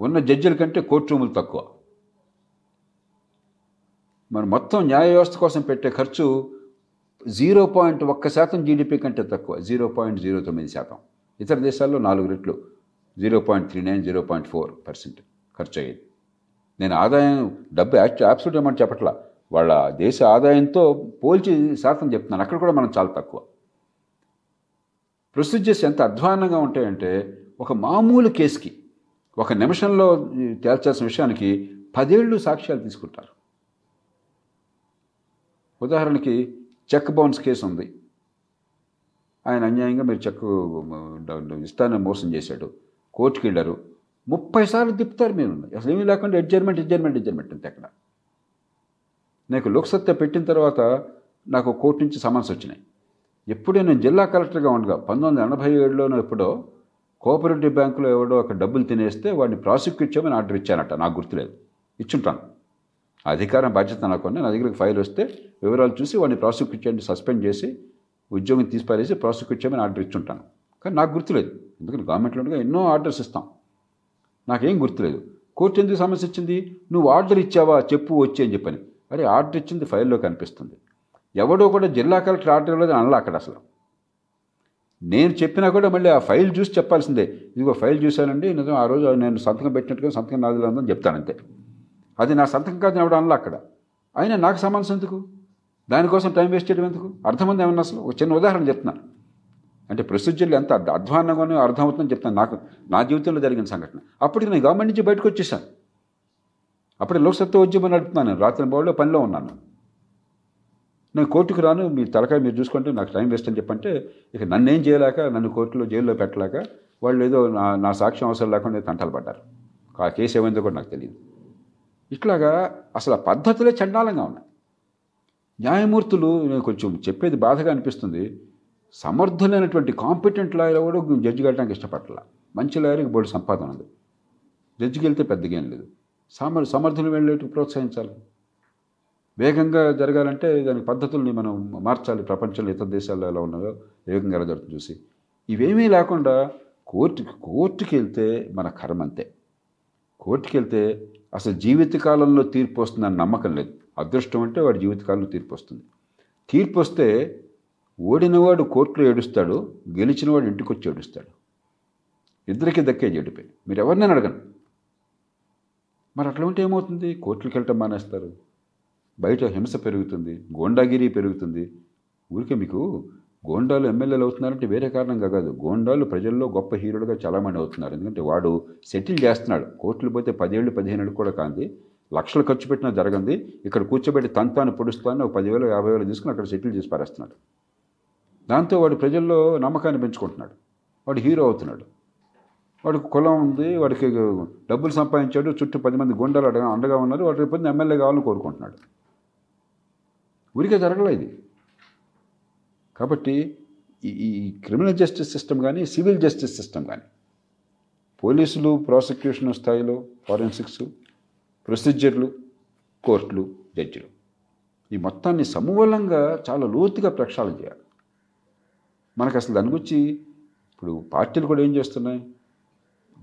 ఉన్న జడ్జిల కంటే కోర్టు రూములు తక్కువ. మన మొత్తం న్యాయ వ్యవస్థ కోసం పెట్టే ఖర్చు జీరో పాయింట్ ఒక్క శాతం జీడిపి కంటే తక్కువ. జీరో పాయింట్ జీరో తొమ్మిది శాతం. ఇతర దేశాల్లో నాలుగు రెట్లు. Zero point three nine zero point four percent ఖర్చు అయ్యేది. నేను ఆదాయం డబ్బు యాబ్సల్యూట్ అమౌంట్ చెప్పట్లా. వాళ్ళ దేశ ఆదాయంతో పోల్చి శాతం చెప్తున్నాను. అక్కడ కూడా మనం చాలా తక్కువ. ప్రొసీజర్స్ ఎంత అధ్వానంగా ఉంటాయంటే ఒక మామూలు కేసుకి ఒక నిమిషంలో తేల్చాల్సిన విషయానికి పదేళ్ళు సాక్ష్యాలు తీసుకుంటారు. ఉదాహరణకి చెక్ బౌన్స్ కేసు ఉంది. ఆయన అన్యాయంగా మీరు చెక్ ఇస్తానని మోసం చేశాడు. కోర్టుకి వెళ్ళారు. ముప్పై సార్లు తిప్పుతారు మీరు. అసలు ఏమీ లేకుండా ఎడ్జర్మెంట్ ఎడ్జర్మెంట్ ఎడ్జర్మెంట్ అంతే అక్కడ. నాకు లోక్సత్తా పెట్టిన తర్వాత నాకు కోర్టు నుంచి సమన్స్ వచ్చినాయి. ఎప్పుడే నేను జిల్లా కలెక్టర్గా ఉండగా పంతొమ్మిది వందల ఎనభై ఏడులోనో ఎప్పుడో కోఆపరేటివ్ బ్యాంకులో ఎవడో ఒక డబ్బులు తినేస్తే వాడిని ప్రాసిక్యూట్ చేయమని ఆర్డర్ ఇచ్చానట. నాకు గుర్తులేదు. ఇచ్చుంటాను. ఆ అధికారం బాధ్యత నాకు నా దగ్గరికి ఫైల్ వస్తే వివరాలు చూసి వాడిని ప్రాసిక్యూట్ చేయండి సస్పెండ్ చేసి ఉద్యోగం తీసిపారేసి ప్రాసిక్యూట్ చేయమని ఆర్డర్ ఇచ్చుంటాను. కానీ నాకు గుర్తులేదు. ఎందుకంటే గవర్నమెంట్లో ఉండగా ఎన్నో ఆర్డర్స్ ఇస్తాం. నాకేం గుర్తులేదు. కోర్టు ఎందుకు సమస్య ఇచ్చింది? నువ్వు ఆర్డర్ ఇచ్చావా? చెప్పు వచ్చి అని చెప్పని. అరే ఆర్డర్ ఇచ్చింది ఫైల్లో కనిపిస్తుంది. ఎవడో కూడా జిల్లా కలెక్టర్ ఆర్డర్ ఇవ్వలేదు అనలా అక్కడ అసలు. నేను చెప్పినా కూడా మళ్ళీ ఆ ఫైల్ చూసి చెప్పాల్సిందే. ఇదిగో ఫైల్ చూశానండి నిజం ఆ రోజు నేను సంతకం పెట్టినట్టుగా సంతకం నాది లేదని చెప్తానంతే అది నా సంతకం కాదు ఎవడ అనలా అక్కడ. అయినా నాకు సమానం ఎందుకు? దానికోసం టైం వేస్ట్ చేయడం ఎందుకు? అర్థమైంది ఏమన్నా అసలు? ఒక చిన్న ఉదాహరణ చెప్తున్నాను అంటే ప్రొసీజర్లు ఎంత అర్థ- అర్థమవుతుందని చెప్తాను నాకు. నా జీవితంలో జరిగిన సంఘటన. అప్పటికి నేను గవర్నమెంట్ నుంచి బయటకు వచ్చేసాను అప్పుడే లోక్సత్తా ఉద్యమం నడుపుతున్నాను నేను. రాత్రి బోర్డులో పనిలో ఉన్నాను. నేను కోర్టుకు రాను మీ తలకాయ మీరు చూసుకుంటే నాకు టైం వేస్ట్ అని చెప్పంటే ఇక నన్ను ఏం చేయలేక నన్ను కోర్టులో జైల్లో పెట్టలేక వాళ్ళు ఏదో నా నా సాక్ష్యం అవసరం లేకుండా తంటాలు పడ్డారు. ఆ కేసు ఏమైందో కూడా నాకు తెలియదు. ఇట్లాగా అసలు ఆ పద్ధతులే చండాలంగా ఉన్నాయి. న్యాయమూర్తులు నేను కొంచెం చెప్పేది బాధగా అనిపిస్తుంది సమర్థులైనటువంటి కాంపిటెంట్ లాయర్ కూడా జడ్జి కట్టడానికి ఇష్టపడాల మంచి లాయర్కి బోర్డు సంపాదన ఉంది. జడ్జికి వెళ్తే పెద్దగా ఏం లేదు. సమర్ సమర్థులు వెళ్ళేట్టు ప్రోత్సహించాలి. వేగంగా జరగాలంటే దానికి పద్ధతుల్ని మనం మార్చాలి. ప్రపంచంలో ఇతర దేశాల్లో ఎలా ఉన్నాయో వేగంగా ఎలా జరుగుతుంది చూసి. ఇవేమీ లేకుండా కోర్టుకి కోర్టుకి వెళ్తే మన కర్మ అంతే. కోర్టుకి వెళ్తే అసలు జీవితకాలంలో తీర్పు వస్తుందని నమ్మకం లేదు. అదృష్టం అంటే వాడి జీవితకాలంలో తీర్పు వస్తుంది. తీర్పు వస్తే ఓడినవాడు కోర్టులో ఏడుస్తాడు గెలిచినవాడు ఇంటికి వచ్చి ఏడుస్తాడు. ఇద్దరికి దక్కే ఏడిపోయి మీరు ఎవరినైనా అడగండి. మరి అట్లా ఉంటే ఏమవుతుంది? కోర్టులకు వెళ్ళటం మానేస్తారు. బయట హింస పెరుగుతుంది గోండాగిరి పెరుగుతుంది. ఊరికే మీకు గోండాలు ఎమ్మెల్యేలు అవుతున్నారంటే వేరే కారణంగా కాదు. గోండాలు ప్రజల్లో గొప్ప హీరోలుగా చాలామంది అవుతున్నారు. ఎందుకంటే వాడు సెటిల్ చేస్తున్నాడు. కోర్టులు పోతే పదేళ్ళు పదిహేను ఏళ్ళు కూడా కాంది. లక్షలు ఖర్చు పెట్టినా జరగంది. ఇక్కడ కూర్చోబెట్టి తంతాను పొడుస్తాను ఒక పదివేలు యాభై వేలు తీసుకుని అక్కడ సెటిల్ చేసి పారేస్తున్నాడు. దాంతో వాడు ప్రజల్లో నమ్మకాన్ని పెంచుకుంటున్నాడు. వాడు హీరో అవుతున్నాడు. వాడికి కులం ఉంది వాడికి డబ్బులు సంపాదించాడు చుట్టూ పది మంది గుండాలు అడగా అండగా ఉన్నారు. వాడు రేపు ఎమ్మెల్యే కావాలని కోరుకుంటున్నాడు. ఊరికే జరగలే ఇది. కాబట్టి ఈ ఈ క్రిమినల్ జస్టిస్ సిస్టమ్ కానీ సివిల్ జస్టిస్ సిస్టమ్ కానీ పోలీసులు ప్రాసిక్యూషన్ స్థాయిలో ఫారెన్సిక్స్ ప్రొసీజర్లు కోర్టులు జడ్జిలు ఈ మొత్తాన్ని సమూలంగా చాలా లోతుగా ప్రక్షాళన చేయాలి. మనకు అసలు దాని గురించి ఇప్పుడు పార్టీలు కూడా ఏం చేస్తున్నాయి?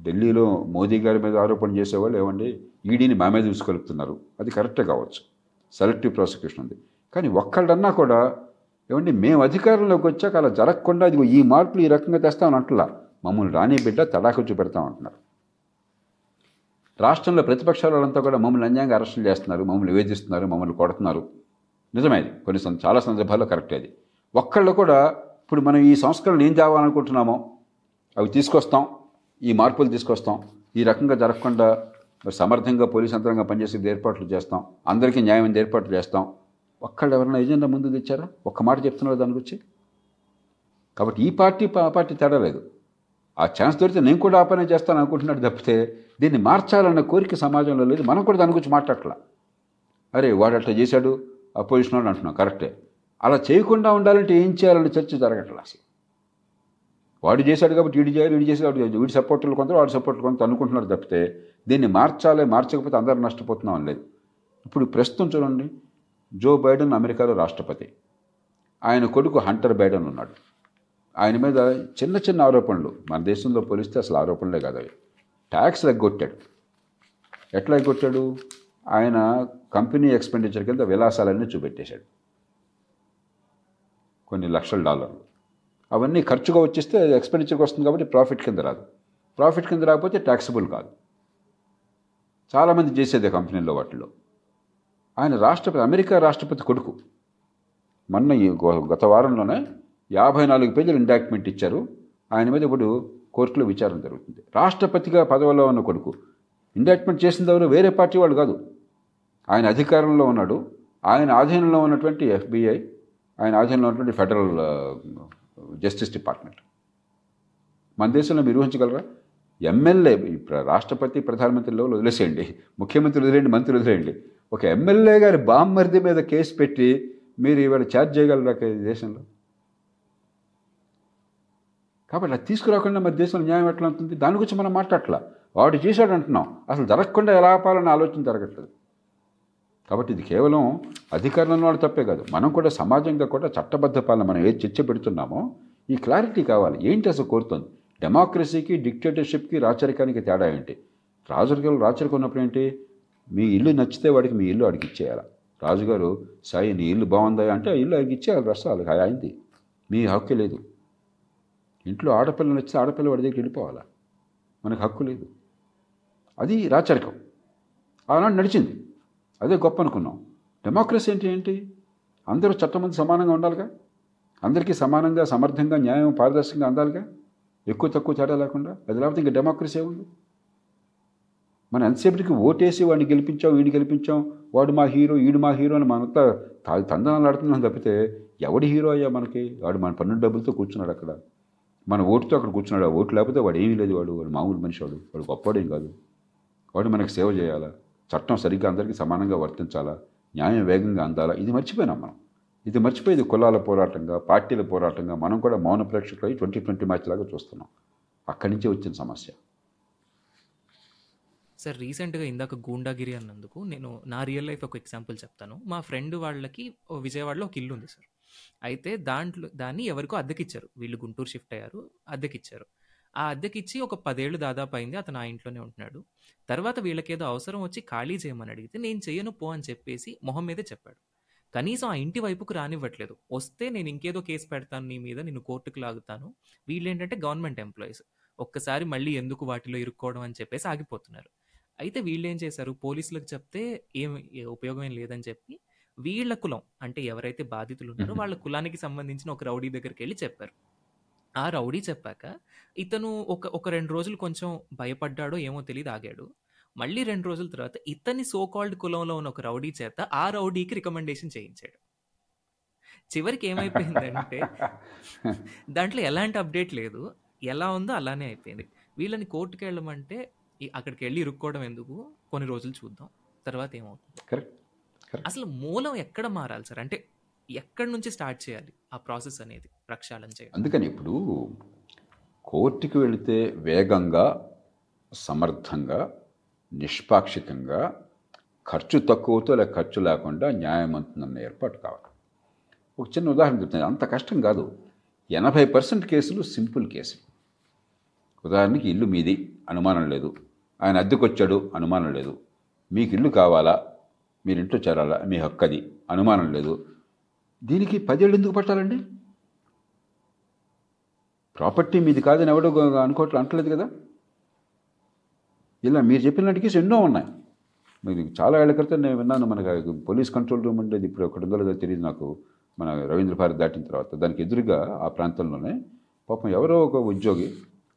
ఢిల్లీలో మోదీ గారి మీద ఆరోపణ చేసేవాళ్ళు ఏమండి? ఈడీని మా మీద తీసుకెళ్తున్నారు అది కరెక్టే కావచ్చు. సెలెక్టివ్ ప్రాసిక్యూషన్ ఉంది. కానీ ఒక్కళ్ళన్నా కూడా ఏమండి మేము అధికారంలోకి వచ్చాక అలా జరగకుండా ఇదిగో ఈ మార్పులు ఈ రకంగా తెస్తామని అంటలా మమ్మల్ని రాని బిడ్డ తడాకొచ్చి పెడతామంటున్నారు రాష్ట్రంలో ప్రతిపక్షాల వాళ్ళంతా కూడా మమ్మల్ని అన్యాయంగా అరెస్టులు చేస్తున్నారు మమ్మల్ని వేధిస్తున్నారు మమ్మల్ని కొడుతున్నారు. నిజమే కొన్ని చాలా సందర్భాల్లో కరెక్టే అది. ఒక్కళ్ళు కూడా ఇప్పుడు మనం ఈ సంస్కరణలు ఏం తేవాలనుకుంటున్నామో అవి తీసుకొస్తాం ఈ మార్పులు తీసుకొస్తాం ఈ రకంగా జరగకుండా సమర్థంగా పోలీస్ యంత్రంగా పనిచేసే ఏర్పాట్లు చేస్తాం అందరికీ న్యాయం ఏర్పాట్లు చేస్తాం ఒక్కళ్ళు ఎవరైనా ఎజెండా ముందు తెచ్చారా? ఒక్క మాట చెప్తున్నారు దాని గురించి? కాబట్టి ఈ పార్టీ ఆ పార్టీ తేడా లేదు. ఆ ఛాన్స్ దొరికితే నేను కూడా ఆ పనే చేస్తాను అనుకుంటున్నాడు తప్పితే దీన్ని మార్చాలన్న కోరిక సమాజంలో లేదు. మనం కూడా దాని గురించి మాట్లాడట్లా. అరే వాడు అట్లా చేశాడు అపోజిషన్ వాడు అంటున్నాం. కరెక్టే. అలా చేయకుండా ఉండాలంటే ఏం చేయాలని చర్చ జరగట్లా అసలు. వాడు చేశాడు కాబట్టి వీడు చేయాలి వీడు చేసి వాడు వీడి సపోర్టర్లు కొంత వాడి సపోర్టర్లు కొంత అనుకుంటున్నారు తప్పితే దీన్ని మార్చాలి మార్చకపోతే అందరూ నష్టపోతున్నాం లేదు. ఇప్పుడు ప్రస్తుతం చూడండి జో బైడెన్ అమెరికాలో రాష్ట్రపతి. ఆయన కొడుకు హంటర్ బైడెన్ ఉన్నాడు. ఆయన మీద చిన్న చిన్న ఆరోపణలు. మన దేశంలో పోలిస్తే అసలు ఆరోపణలే కాదు అవి. ట్యాక్స్ ఎగ్గొట్టాడు ఎట్లా ఎగ్గొట్టాడు ఆయన కంపెనీ ఎక్స్పెండిచర్ కింద విలాసాలన్నీ చూపెట్టేశాడు. కొన్ని లక్షల డాలర్లు. అవన్నీ ఖర్చుగా వచ్చేస్తే ఎక్స్పెండిచర్కి వస్తుంది కాబట్టి ప్రాఫిట్ కింద రాదు. ప్రాఫిట్ కింద రాకపోతే ట్యాక్సిబుల్ కాదు. చాలామంది చేసేది కంపెనీలో వాటిలో ఆయన రాష్ట్రపతి అమెరికా రాష్ట్రపతి కొడుకు. మొన్న ఈ గత వారంలోనే యాభై నాలుగు పేజీలు ఇండాక్ట్మెంట్ ఇచ్చారు. ఆయన మీద ఇప్పుడు కోర్టులో విచారణ జరుగుతుంది. రాష్ట్రపతిగా పదవిలో ఉన్న కొడుకు. ఇండాక్ట్మెంట్ చేసింది ఎవరు వేరే పార్టీ వాళ్ళు కాదు. ఆయన అధికారంలో ఉన్నాడు. ఆయన ఆధీనంలో ఉన్నటువంటి ఎఫ్బిఐ ఆయన ఆధీనంలో ఉన్నటువంటి ఫెడరల్ జస్టిస్ డిపార్ట్మెంట్. మన దేశంలో మీరు ఊహించగలరా? ఎమ్మెల్యే రాష్ట్రపతి ప్రధానమంత్రి లెవెల్ వదిలేసేయండి. ముఖ్యమంత్రి వదిలేయండి మంత్రి వదిలేయండి. ఒక ఎమ్మెల్యే గారి బామ్మర్ది మీద కేసు పెట్టి మీరు ఇవాళ ఛార్జ్ చేయగలరా ఈ దేశంలో? కాబట్టి అది తీసుకురాకుండా మరి దేశంలో న్యాయం ఎట్లా ఉంటుంది? దాని గురించి మనం మాట్లాడట్లా. వాడు చేశాడు అంటున్నాం. అసలు జరగకుండా ఎలా ఆపాలన్న ఆలోచన జరగట్లేదు. కాబట్టి ఇది కేవలం అధికారంలో వాళ్ళు తప్పే కాదు. మనం కూడా సమాజంగా కూడా చట్టబద్ధ పాలన మనం ఏది చర్చ పెడుతున్నామో ఈ క్లారిటీ కావాలి. ఏంటి అసలు కోరుతుంది? డెమోక్రసీకి డిక్టేటర్షిప్కి రాచరికానికి తేడా ఏంటి? రాజరికాలు రాచరికం ఉన్నప్పుడు ఏంటి? మీ ఇల్లు నచ్చితే వాడికి మీ ఇల్లు అడిగి ఇచ్చేయాలి రాజుగారు సాయి నీ ఇల్లు బాగుందా? అంటే ఆ ఇల్లు అడిగి ఇచ్చేయాలి రసాలు అయింది. మీ హక్కు లేదు. ఇంట్లో ఆడపిల్ల నచ్చితే ఆడపిల్ల వాడి దగ్గరికి వెళ్ళిపోవాలా? మనకు హక్కు లేదు. అది రాచరికం. అలాంటి నడిచింది. అదే గొప్ప అనుకున్నాం. డెమోక్రసీ అంటే ఏంటి? అందరూ చట్టం ముందు సమానంగా ఉండాలిగా? అందరికీ సమానంగా సమర్థంగా న్యాయం పారదర్శకంగా అందాలిగా? ఎక్కువ తక్కువ తేడా లేకుండా? అది లేకపోతే ఇంకా డెమోక్రసీ ఉంది మనం ఎంతసేపటికి ఓటేసి వాడిని గెలిపించాం వీడిని గెలిపించాం వాడు మా హీరో ఈడు మా హీరో అని మనంతా తాగి తందనాలు ఆడుతున్నాం తప్పితే ఎవడి హీరో అయ్యా మనకి? వాడు మన పన్నెండు డబ్బులతో కూర్చున్నాడు అక్కడ. మన ఓటుతో అక్కడ కూర్చున్నాడు. ఆ ఓటు లేకపోతే వాడు ఏమీ లేదు వాడు. వాడు మామూలు మనిషి వాడు. వాడు గొప్పవాడేం కాదు. వాడు మనకి సేవ చేయాలా? చట్టం సరిగ్గా అందరికీ సమానంగా వర్తించాలా? న్యాయం వేగంగా అందాలా? ఇది మర్చిపోయినాం మనం. ఇది మర్చిపోయేది కులాల పోరాటంగా పార్టీల పోరాటంగా మనం కూడా మౌన ప్రేక్షకులు అయి ట్వంటీ ట్వంటీ మ్యాచ్ లాగా చూస్తున్నాం. అక్కడి నుంచే వచ్చిన సమస్య. సార్ రీసెంట్‌గా ఇందాక గూండాగిరి అన్నందుకు నేను నా రియల్ లైఫ్ ఒక ఎగ్జాంపుల్ చెప్తాను. మా ఫ్రెండ్ వాళ్ళకి ఓ విజయవాడలో ఒక ఇల్లు ఉంది సార్. అయితే దాంట్లో దాన్ని ఎవరికో అద్దెకిచ్చారు. వీళ్ళు గుంటూరు షిఫ్ట్ అయ్యారు. అద్దెకిచ్చారు. ఆ అద్దెకిచ్చి ఒక పదేళ్ళు దాదాపు అయింది. అతను ఆ ఇంట్లోనే ఉంటున్నాడు. తర్వాత వీళ్ళకేదో అవసరం వచ్చి ఖాళీ చేయమని అడిగితే నేను చెయ్యను పో అని చెప్పేసి మొహం మీదే చెప్పాడు. కనీసం ఆ ఇంటి వైపుకు రానివ్వట్లేదు. వస్తే నేను ఇంకేదో కేసు పెడతాను నీ మీద. నిన్ను కోర్టుకి లాగుతాను. వీళ్ళేంటంటే గవర్నమెంట్ ఎంప్లాయీస్. ఒక్కసారి మళ్ళీ ఎందుకు వాటిలో ఇరుక్కోవడం అని చెప్పేసి ఆగిపోతున్నారు. అయితే వీళ్ళేం చేశారు పోలీసులకు చెప్తే ఏం ఉపయోగం ఏం లేదని చెప్పి వీళ్ళ కులం అంటే ఎవరైతే బాధితులు ఉన్నారో. వాళ్ళ కులానికి సంబంధించిన ఒక రౌడీ దగ్గరికెళ్ళి చెప్పారు. ఆ రౌడీ చెప్పాక ఇతను ఒక ఒక 2 రోజులు కొంచెం భయపడ్డాడో ఏమో తెలీదు ఆగాడు. మళ్ళీ 2 రోజుల తర్వాత ఇతని సో కాల్డ్ కులంలో ఉన్న ఒక రౌడీ చేత ఆ రౌడీకి రికమెండేషన్ చేయించాడు. చివరికి ఏమైపోయిందంటే దాంట్లో ఎలాంటి అప్డేట్ లేదు. ఎలా ఉందో అలానే అయిపోయింది. వీళ్ళని కోర్టుకెళ్ళమంటే ఇ అక్కడికెళ్ళి ఇరుక్కోవడం ఎందుకు? కొన్ని రోజులు చూద్దాం. తర్వాత ఏమవుతుందో. అసలు మూలం ఎక్కడ మారాలి సార్? అంటే ఎక్కడి నుంచి స్టార్ట్ చేయాలి ఆ ప్రాసెస్ అనేది ప్రక్షాళన చేయడం? అందుకని ఇప్పుడు కోర్టుకి వెళితే వేగంగా, సమర్థంగా, నిష్పాక్షికంగా, ఖర్చు తక్కువతో లేక ఖర్చు లేకుండా న్యాయవంతమైన ఏర్పాటు కావాలి. ఒక చిన్న ఉదాహరణ చెప్తాను. అంత కష్టం కాదు. 80% కేసులు సింపుల్ కేసులు. ఉదాహరణకి ఇల్లు మీది అనుమానం లేదు. ఆయన అద్దెకొచ్చాడు అనుమానం లేదు. మీకు ఇల్లు కావాలా? మీరు ఇంట్లో చేరాలా? మీ హక్కు అది అనుమానం లేదు. దీనికి పదేళ్ళు ఎందుకు పట్టాలండి? ప్రాపర్టీ మీది కాదని ఎవడో అనుకోవట్లే అంటలేదు కదా! ఇలా మీరు చెప్పినలాంటి ఎన్నో ఉన్నాయి. మీరు చాలా ఏళ్ళ క్రితం నేను విన్నాను మనకు పోలీస్ కంట్రోల్ రూమ్ ఉండేది ఇప్పుడు ఒకటి ఉందో లేదో తెలియదు నాకు. మన రవీంద్ర భారత్ దాటిన తర్వాత. దానికి ఎదురుగా ఆ ప్రాంతంలోనే పాపం ఎవరో ఒక ఉద్యోగి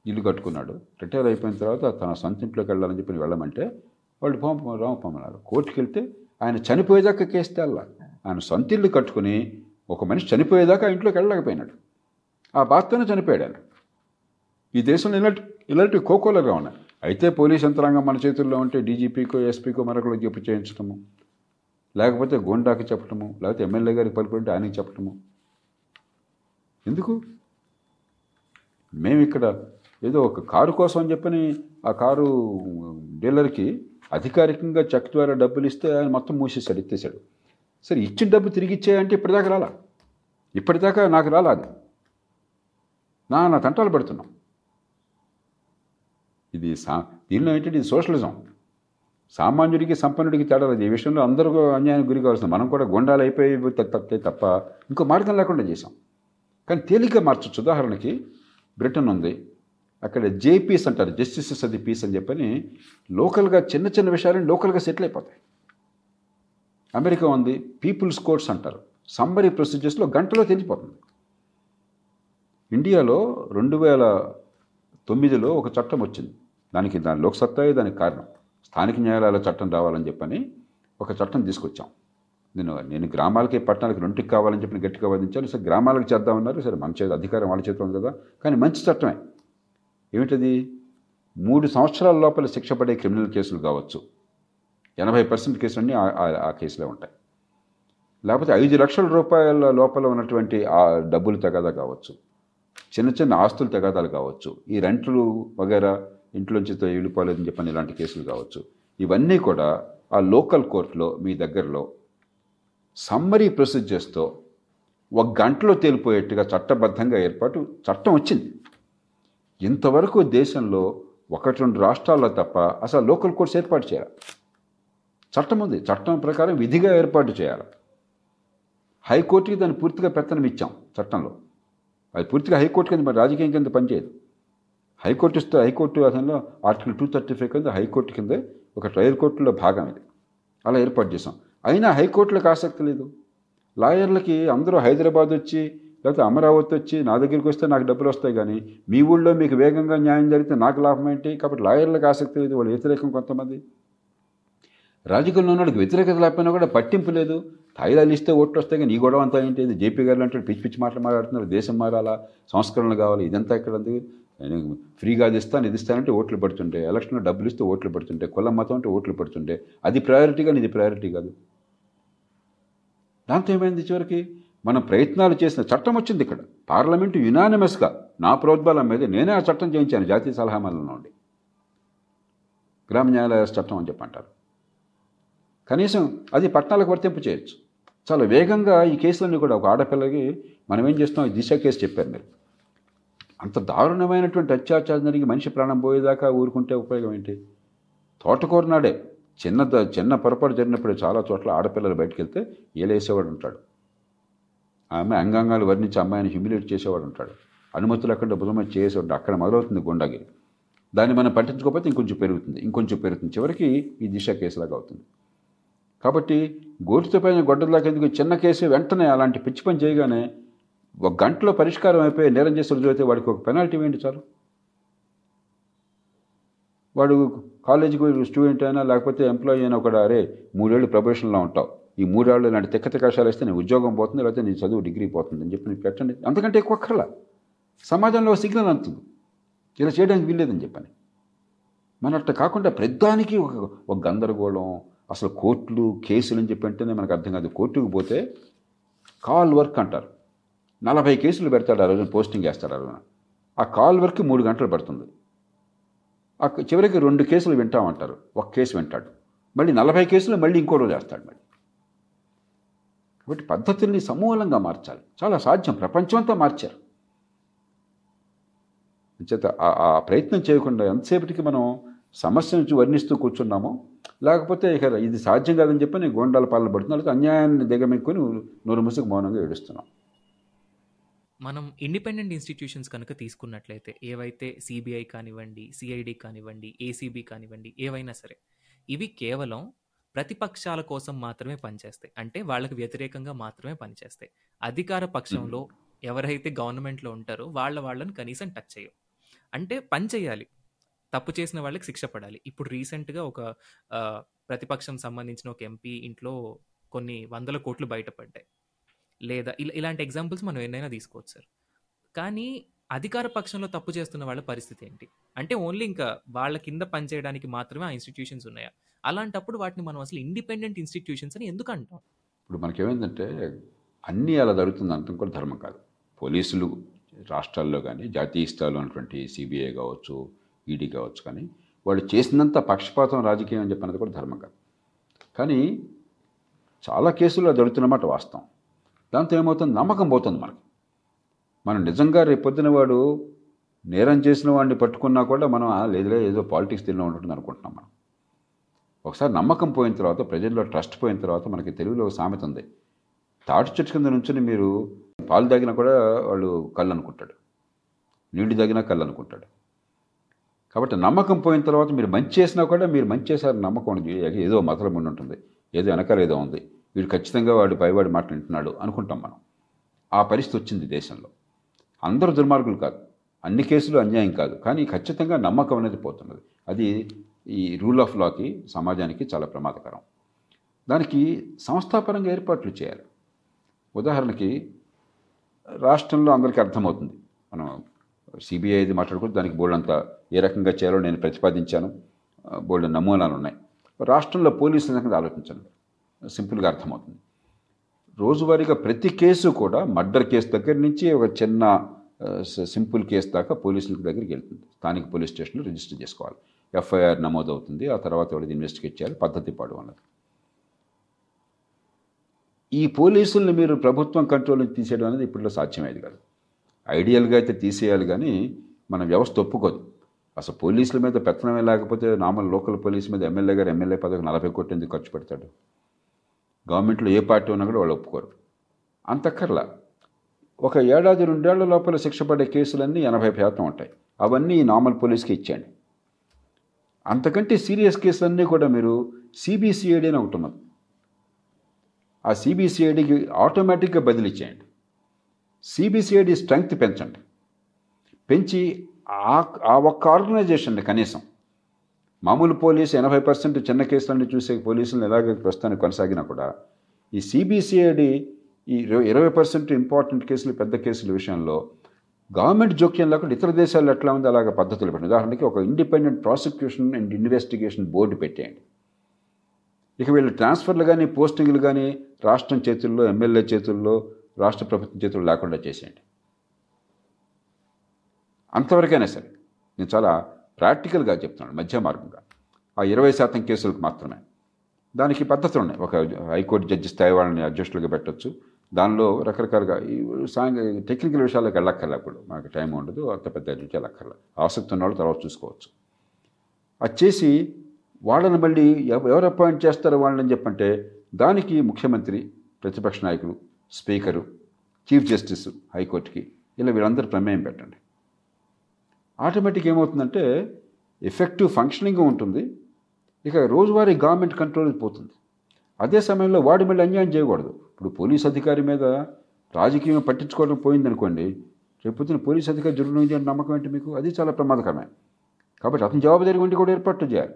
ఇల్లు కట్టుకున్నాడు. రిటైర్ అయిపోయిన తర్వాత తన సొంత ఇంట్లోకి వెళ్ళాలని చెప్పి వెళ్ళమంటే వాళ్ళు పాపం కోర్టుకి వెళ్తే ఆయన చనిపోయేదాకా కేసు తేల్లా. ఆయన సొంత ఇల్లు కట్టుకుని ఒక మనిషి చనిపోయేదాకా ఇంట్లోకి వెళ్ళలేకపోయినాడు. ఆ బాధతోనే చనిపోయాడు ఆయన. ఈ దేశంలో ఇలాంటి ఇలాంటివి కోకోలుగా ఉన్నాయి. అయితే పోలీస్ యంత్రాంగం మన చేతుల్లో ఉంటే డీజీపీకో, ఎస్పీకో మరొకరికి చెప్పు చేయించడము. లేకపోతే గోండాకి చెప్పటము. లేకపోతే ఎమ్మెల్యే గారికి పలుకుంటే ఆయనకి చెప్పటము. ఎందుకు? మేమిక్కడ ఏదో ఒక కారు కోసం అని చెప్పని ఆ కారు డీలర్‌కి అధికారికంగా చెక్ ద్వారా డబ్బులు ఇస్తే ఆయన మొత్తం మూసేశాడు. ఎత్తేసాడు. సరే ఇచ్చిన డబ్బు తిరిగి ఇచ్చేయంటే ఇప్పటిదాకా రాలా. ఇప్పటిదాకా నాకు రాలా అది. నా తంటాలు పడుతున్నాం. ఇది సా దీనిలో ఏంటంటే ఇది సోషలిజం. సామాన్యుడికి, సంపన్నుడికి తేడా లేదు. ఈ విషయంలో అందరూ అన్యాయానికి గురి కావాల్సింది. మనం కూడా గుండాలు అయిపోయి తప్పితే తప్ప ఇంకో మార్గం లేకుండా చేసాం. కానీ తేలిక మార్చచ్చు ఉదాహరణకి బ్రిటన్ ఉంది. అక్కడ జేపీస్ అంటారు. జస్టిసెస్ అది పీస్ అని చెప్పని లోకల్‌గా చిన్న చిన్న విషయాలని లోకల్‌గా సెటిల్ అయిపోతాయి. అమెరికా ఉంది. పీపుల్స్ కోర్ట్స్ అంటారు. సమ్మరీ ప్రొసీజర్స్‌లో గంటలో తెలిసిపోతుంది. ఇండియాలో 2009లో ఒక చట్టం వచ్చింది. దానికి దాని లోక్సత్తాయే దానికి కారణం. స్థానిక న్యాయాలయాల చట్టం రావాలని చెప్పని ఒక చట్టం తీసుకొచ్చాం. నేను నేను గ్రామాలకి, పట్టణాలకి రెండుకి కావాలని చెప్పి గట్టిగా వాదించాను. సరే గ్రామాలకు చేద్దామన్నారు. సరే మన చేతి అధికారం వాళ్ళ చేతిలో ఉంది కదా! కానీ మంచి చట్టమే. ఏమిటది? మూడు సంవత్సరాల లోపల శిక్ష పడే క్రిమినల్ కేసులు కావచ్చు. 80% కేసులన్నీ ఆ ఆ కేసులే ఉంటాయి. లేకపోతే ఐదు లక్షల రూపాయల లోపల ఉన్నటువంటి ఆ డబ్బులు తగాదా కావచ్చు. చిన్న చిన్న ఆస్తుల తగాదాలు కావచ్చు. ఈ రెంట్లు వగైరా ఇంట్లోంచి వెళ్ళిపోలేదని చెప్పని ఇలాంటి కేసులు కావచ్చు. ఇవన్నీ కూడా ఆ లోకల్ కోర్టులో మీ దగ్గరలో సమ్మరీ ప్రొసీజర్స్‌తో ఒక గంటలో తేలిపోయేట్టుగా చట్టబద్ధంగా ఏర్పాటు చట్టం వచ్చింది. ఇంతవరకు దేశంలో 1, 2 రాష్ట్రాల్లో తప్ప అసలు లోకల్ కోర్ట్స్ ఏర్పాటు చేయాలి. చట్టం ఉంది. చట్టం ప్రకారం విధిగా ఏర్పాటు చేయాలి. హైకోర్టుకి దాన్ని పూర్తిగా పెత్తనం ఇచ్చాం చట్టంలో. అది పూర్తిగా హైకోర్టు కింద మరి రాజకీయం కింద పనిచేయదు. హైకోర్టు ఇస్తే హైకోర్టు అసలు ఆర్టికల్ 235 కింద హైకోర్టు కింద ఒక ట్రయల్ కోర్టులో భాగం ఇది. అలా ఏర్పాటు చేసాం. అయినా హైకోర్టులకు ఆసక్తి లేదు. లాయర్లకి అందరూ హైదరాబాద్ వచ్చి లేకపోతే అమరావతి వచ్చి నా దగ్గరికి వస్తే నాకు డబ్బులు వస్తాయి కానీ మీ ఊళ్ళో మీకు వేగంగా న్యాయం జరిగితే నాకు లాభం ఏంటి? కాబట్టి లాయర్లకు ఆసక్తి లేదు. వాళ్ళు వ్యతిరేకం కొంతమంది. రాజకీయంలో ఉన్నోడికి వ్యతిరేకత లేకపోయినా కూడా పట్టింపు లేదు. తాయిలాలు ఇస్తే ఓట్లు వస్తాయి కానీ ఈ గొడవ అంతా ఏంటి? ఇది జేపీ గారు లాంటి పిచ్చి పిచ్చి మాటలు మాట్లాడుతున్నారు. దేశం మారాలా? సంస్కరణలు కావాలి. ఇదంతా ఇక్కడ ఉంది? నేను ఫ్రీగా అది ఇస్తాను ఇది ఇస్తానంటే ఓట్లు పడుతుంటాయి. ఎలక్షన్‌లో డబ్బులు ఇస్తే ఓట్లు పడుతుంటాయి. కులం మతం అంటే ఓట్లు పడుతుంటాయి. అది ప్రయారిటీ కానీ ఇది ప్రయారిటీ కాదు. దాంతో ఏమైంది చివరికి? మనం ప్రయత్నాలు చేసిన చట్టం వచ్చింది ఇక్కడ. పార్లమెంటు యునానిమస్‌గా నా ప్రోద్బలం మీద నేనే ఆ చట్టం చేయించాను జాతీయ సలహా మండలం నుండి. గ్రామ న్యాయాలయ చట్టం అని చెప్పంటారు. కనీసం అది పట్టణాలకు వర్తింపు చేయొచ్చు. చాలా వేగంగా ఈ కేసులన్నీ కూడా ఒక ఆడపిల్లకి మనం ఏం చేస్తున్నాం? దిశ కేసు చెప్పారు మీరు. అంత దారుణమైనటువంటి అత్యాచారం జరిగి మనిషి ప్రాణం పోయేదాకా ఊరుకుంటే ఉపయోగం ఏంటి? తోటకూర నాడే. చిన్న చిన్న పొరపాటు జరిగినప్పుడు చాలా చోట్ల ఆడపిల్లలు బయటికి వెళ్తే ఏలేసేవాడు ఉంటాడు. ఆమె అంగాంగాలు వర్ణించి అమ్మాయిని హ్యూమిలేట్ చేసేవాడు ఉంటాడు. అనుమతులు అక్కడ భుజమ చేసేవాడు అక్కడ మొదలవుతుంది గుండాగిరి దాన్ని మనం పట్టించుకోకపోతే ఇంకొంచెం పెరుగుతుంది. ఇంకొంచెం పెరుగుతుంది. చివరికి ఈ దిశ కేసులాగా అవుతుంది. కాబట్టి గోటితో పైన గొడ్డలాగా ఎందుకు చిన్న కేసు వెంటనే అలాంటి పిచ్చి పని చేయగానే ఒక గంటలో పరిష్కారం అయిపోయి నేరం చేసి రోజు అయితే వాడికి ఒక పెనాల్టీ వేయండి చాలు. వాడు కాలేజీకి స్టూడెంట్ అయినా లేకపోతే ఎంప్లాయీ అయినా కూడా అరే మూడేళ్ళు ప్రొబేషన్లో ఉంటావు. ఈ మూడేళ్ళు ఇలాంటి తిక్క వేస్తే నేను ఉద్యోగం పోతుంది లేకపోతే నేను చదువు డిగ్రీ పోతుంది అని చెప్పి నేను పెట్టండి. అంతకంటే ఎక్కువ అక్కర్లా. సమాజంలో సిగ్నల్ అందుతుంది. ఇలా చేయడానికి వీల్లేదని చెప్పని. మన అట్లా కాకుండా ప్రతిదానికి ఒక ఒక గందరగోళం అసలు కోర్టులు కేసులు అని చెప్పి అంటేనే మనకు అర్థం కాదు. కోర్టుకు పోతే కాల్ వర్క్ అంటారు. నలభై కేసులు పెడతాడు ఆ రోజున పోస్టింగ్ వేస్తాడు ఆ రోజున. ఆ కాల్ వర్క్ మూడు గంటలు పడుతుంది. ఆ చివరికి రెండు కేసులు వింటామంటారు. ఒక కేసు వింటాడు. మళ్ళీ నలభై కేసులు మళ్ళీ ఇంకో రోజు వేస్తాడు మళ్ళీ. కాబట్టి పద్ధతుల్ని సమూలంగా మార్చాలి. చాలా సాధ్యం. ప్రపంచమంతా మార్చారు. చేత ఆ- ప్రయత్నం చేయకుండా ఎంతసేపటికి మనం సమస్య నుంచి వర్ణిస్తూ కూర్చున్నామో లేకపోతే ఇక ఇది సాధ్యం కాదని చెప్పి నేను గోండాల పాలన పడుతున్నా అన్యాయాన్ని దిగమెక్కుని నూరు ముసుగు మౌనంగా ఏడుస్తున్నాం. మనం ఇండిపెండెంట్ ఇన్స్టిట్యూషన్స్ కనుక తీసుకున్నట్లయితే ఏవైతే సిబిఐ కానివ్వండి సిఐడి కానివ్వండి ఏసీబీ కానివ్వండి ఏవైనా సరే ఇవి కేవలం ప్రతిపక్షాల కోసం మాత్రమే పనిచేస్తాయి. అంటే వాళ్ళకి వ్యతిరేకంగా మాత్రమే పనిచేస్తాయి. అధికార పక్షంలో ఎవరైతే గవర్నమెంట్లో ఉంటారో వాళ్ళ వాళ్ళని కనీసం టచ్ చేయవు. అంటే పని చేయాలి. తప్పు చేసిన వాళ్ళకి శిక్ష పడాలి. ఇప్పుడు రీసెంట్గా ఒక ప్రతిపక్షం సంబంధించిన ఒక ఎంపీ ఇంట్లో కొన్ని వందల కోట్లు బయటపడ్డాయి. లేదా ఇలా ఇలాంటి ఎగ్జాంపుల్స్ మనం ఎన్నైనా తీసుకోవచ్చు సార్. కానీ అధికార పక్షంలో తప్పు చేస్తున్న వాళ్ళ పరిస్థితి ఏంటి? అంటే ఓన్లీ ఇంకా వాళ్ళ కింద పనిచేయడానికి మాత్రమే ఆ ఇన్స్టిట్యూషన్స్ ఉన్నాయా? అలాంటప్పుడు వాటిని మనం అసలు ఇండిపెండెంట్ ఇన్స్టిట్యూషన్స్ అని ఎందుకు అంటాం? ఇప్పుడు మనకేమైందంటే అన్నీ అలా జరుగుతుంది అంతం కూడా ధర్మం కాదు. పోలీసులు రాష్ట్రాల్లో కానీ జాతీయ స్థాయిలో ఉన్నటువంటి సిబిఐ కావచ్చు ఈడీ కావచ్చు కానీ వాళ్ళు చేసినంత పక్షపాతం రాజకీయం అని చెప్పినది కూడా ధర్మం కాదు. కానీ చాలా కేసుల్లో జరుగుతున్నమాట వాస్తవం. దాంతో ఏమవుతుంది? నమ్మకం పోతుంది మనకి. మనం నిజంగా రేపొద్దున వాడు నేరం చేసిన వాడిని పట్టుకున్నా కూడా మనం లేదు లేదులే ఏదో పాలిటిక్స్ తిరిగి ఉంటుంది అనుకుంటున్నాం మనం. ఒకసారి నమ్మకం పోయిన తర్వాత ప్రజల్లో ట్రస్ట్ పోయిన తర్వాత మనకి తెలుగులో ఒక సామెత ఉంది. తాటి చెట్టు కింద నుంచుని మీరు పాలు తాగినా కూడా వాళ్ళు కళ్ళు అనుకుంటాడు నీళ్ళు తాగినా కళ్ళు అనుకుంటాడు కాబట్టి నమ్మకం పోయిన తర్వాత మీరు మంచి చేసినా కూడా మీరు మంచి చేశారు నమ్మకం ఏదో మతలం ఉండి ఉంటుంది. ఏదో వెనకాల ఏదో ఉంది. వీడు ఖచ్చితంగా వాడు పైవాడి మాట వింటున్నాడు అనుకుంటాం మనం. ఆ పరిస్థితి వచ్చింది దేశంలో. అందరూ దుర్మార్గులు కాదు. అన్ని కేసులు అన్యాయం కాదు. కానీ ఖచ్చితంగా నమ్మకం అనేది పోతున్నది. అది ఈ రూల్ ఆఫ్ లాకి సమాజానికి చాలా ప్రమాదకరం. దానికి సంస్థాపరంగా ఏర్పాట్లు చేయాలి. ఉదాహరణకి రాష్ట్రంలో అందరికీ అర్థమవుతుంది. మనం సిబిఐది మాట్లాడుకుంటే దానికి బోర్డు అంతా ఏ రకంగా చేయాలో నేను ప్రతిపాదించాను. బోర్డు నమూనాలు ఉన్నాయి. రాష్ట్రంలో పోలీసుల సంగతి ఆలోచించండి సింపుల్గా అర్థమవుతుంది. రోజువారీగా ప్రతి కేసు కూడా మర్డర్ కేసు దగ్గర నుంచి ఒక చిన్న సింపుల్ కేసు దాకా పోలీసుల దగ్గరికి వెళ్తుంది. స్థానిక పోలీస్ స్టేషన్లో రిజిస్టర్ చేసుకోవాలి. ఎఫ్ఐఆర్ నమోదవుతుంది. ఆ తర్వాత వాళ్ళది ఇన్వెస్టిగేట్ చేయాలి పద్ధతి పాడు అన్నది ఈ పోలీసుల్ని మీరు ప్రభుత్వం కంట్రోల్ తీసేయడం అనేది ఇప్పట్లో సాధ్యమేది కాదు. ఐడియల్గా అయితే తీసేయాలి కానీ మన వ్యవస్థ ఒప్పుకోదు. అసలు పోలీసుల మీద పెత్తనమే లేకపోతే నార్మల్ లోకల్ పోలీస్ మీద ఎమ్మెల్యే గారు ఎమ్మెల్యే పదవి నలభై కోట్లు ఎందుకు ఖర్చు పెడతాడు? గవర్నమెంట్లో ఏ పార్టీ ఉన్నా కూడా వాళ్ళు ఒప్పుకోరు. అంతక్కర్లా ఒక ఏడాది రెండేళ్ళ లోపల శిక్ష పడే కేసులన్నీ ఎనభై శాతం ఉంటాయి. అవన్నీ నార్మల్ పోలీస్కి ఇచ్చేయండి. అంతకంటే సీరియస్ కేసులన్నీ కూడా మీరు సిబిసిఐడి అని ఒకటి ఉన్నది. ఆ సిబిసిఐడికి ఆటోమేటిక్గా బదిలీ చేయండి. సిబిసిఐడి స్ట్రెంగ్త్ పెంచండి. పెంచి ఆ ఆ ఒక్క ఆర్గనైజేషన్ కనీసం మామూలు పోలీసు ఎనభై పర్సెంట్ చిన్న కేసులన్నీ చూసే పోలీసులను ఎలాగ ప్రస్తుతానికి కొనసాగినా కూడా ఈ సిబిసిఐడి ఈ ఇరవై- ఇరవై పర్సెంట్ ఇంపార్టెంట్ కేసులు పెద్ద కేసుల విషయంలో గవర్నమెంట్ జోక్యం లేకుండా ఇతర దేశాల్లో ఎట్లా ఉంది అలాగ పద్ధతులు పెట్టండి. ఉదాహరణకి ఒక independent prosecution and investigation board పెట్టేయండి. ఇక వీళ్ళు ట్రాన్స్ఫర్లు కానీ పోస్టింగ్లు కానీ రాష్ట్రం చేతుల్లో ఎమ్మెల్యే చేతుల్లో రాష్ట్ర ప్రభుత్వం చేతుల్లో లేకుండా చేసేయండి. అంతవరకైనా సరే నేను చాలా ప్రాక్టికల్గా చెప్తున్నాను మధ్య మార్గంగా. ఆ ఇరవై శాతం కేసులకు మాత్రమే. దానికి పద్ధతులు ఉన్నాయి ఒక హైకోర్టు జడ్జి స్థాయి వాళ్ళని అడ్జస్టులుగా పెట్టొచ్చు. దానిలో రకరకాలుగా ఈ సాంఘ టెక్నికల్ విషయాలకు వెళ్ళక్కర్లే అప్పుడు. మనకు టైం ఉండదు అంత పెద్ద నుంచి వెళ్ళక్కర్లే ఆసక్తి ఉన్న వాళ్ళు తర్వాత చూసుకోవచ్చు. అది చేసి వాళ్ళని మళ్ళీ ఎవరు అపాయింట్ చేస్తారో వాళ్ళని చెప్పంటే దానికి ముఖ్యమంత్రి ప్రతిపక్ష నాయకులు స్పీకరు చీఫ్ జస్టిస్ హైకోర్టుకి ఇలా వీళ్ళందరూ ప్రమేయం పెట్టండి. ఆటోమేటిక్ ఏమవుతుందంటే ఎఫెక్టివ్ ఫంక్షనింగ్ ఉంటుంది. ఇక రోజువారీ గవర్నమెంట్ కంట్రోల్ పోతుంది. అదే సమయంలో వాడు మళ్ళీ అన్యాయం చేయకూడదు. ఇప్పుడు పోలీస్ అధికారి మీద రాజకీయం పట్టించుకోవడం పోయిందనుకోండి రేపొద్దున పోలీస్ అధికారి జరుగుతుంది అంటే నమ్మకం ఏంటి మీకు? అది చాలా ప్రమాదకరమే. కాబట్టి అతని జవాబుదారీ వంటి కూడా ఏర్పాటు చేయాలి.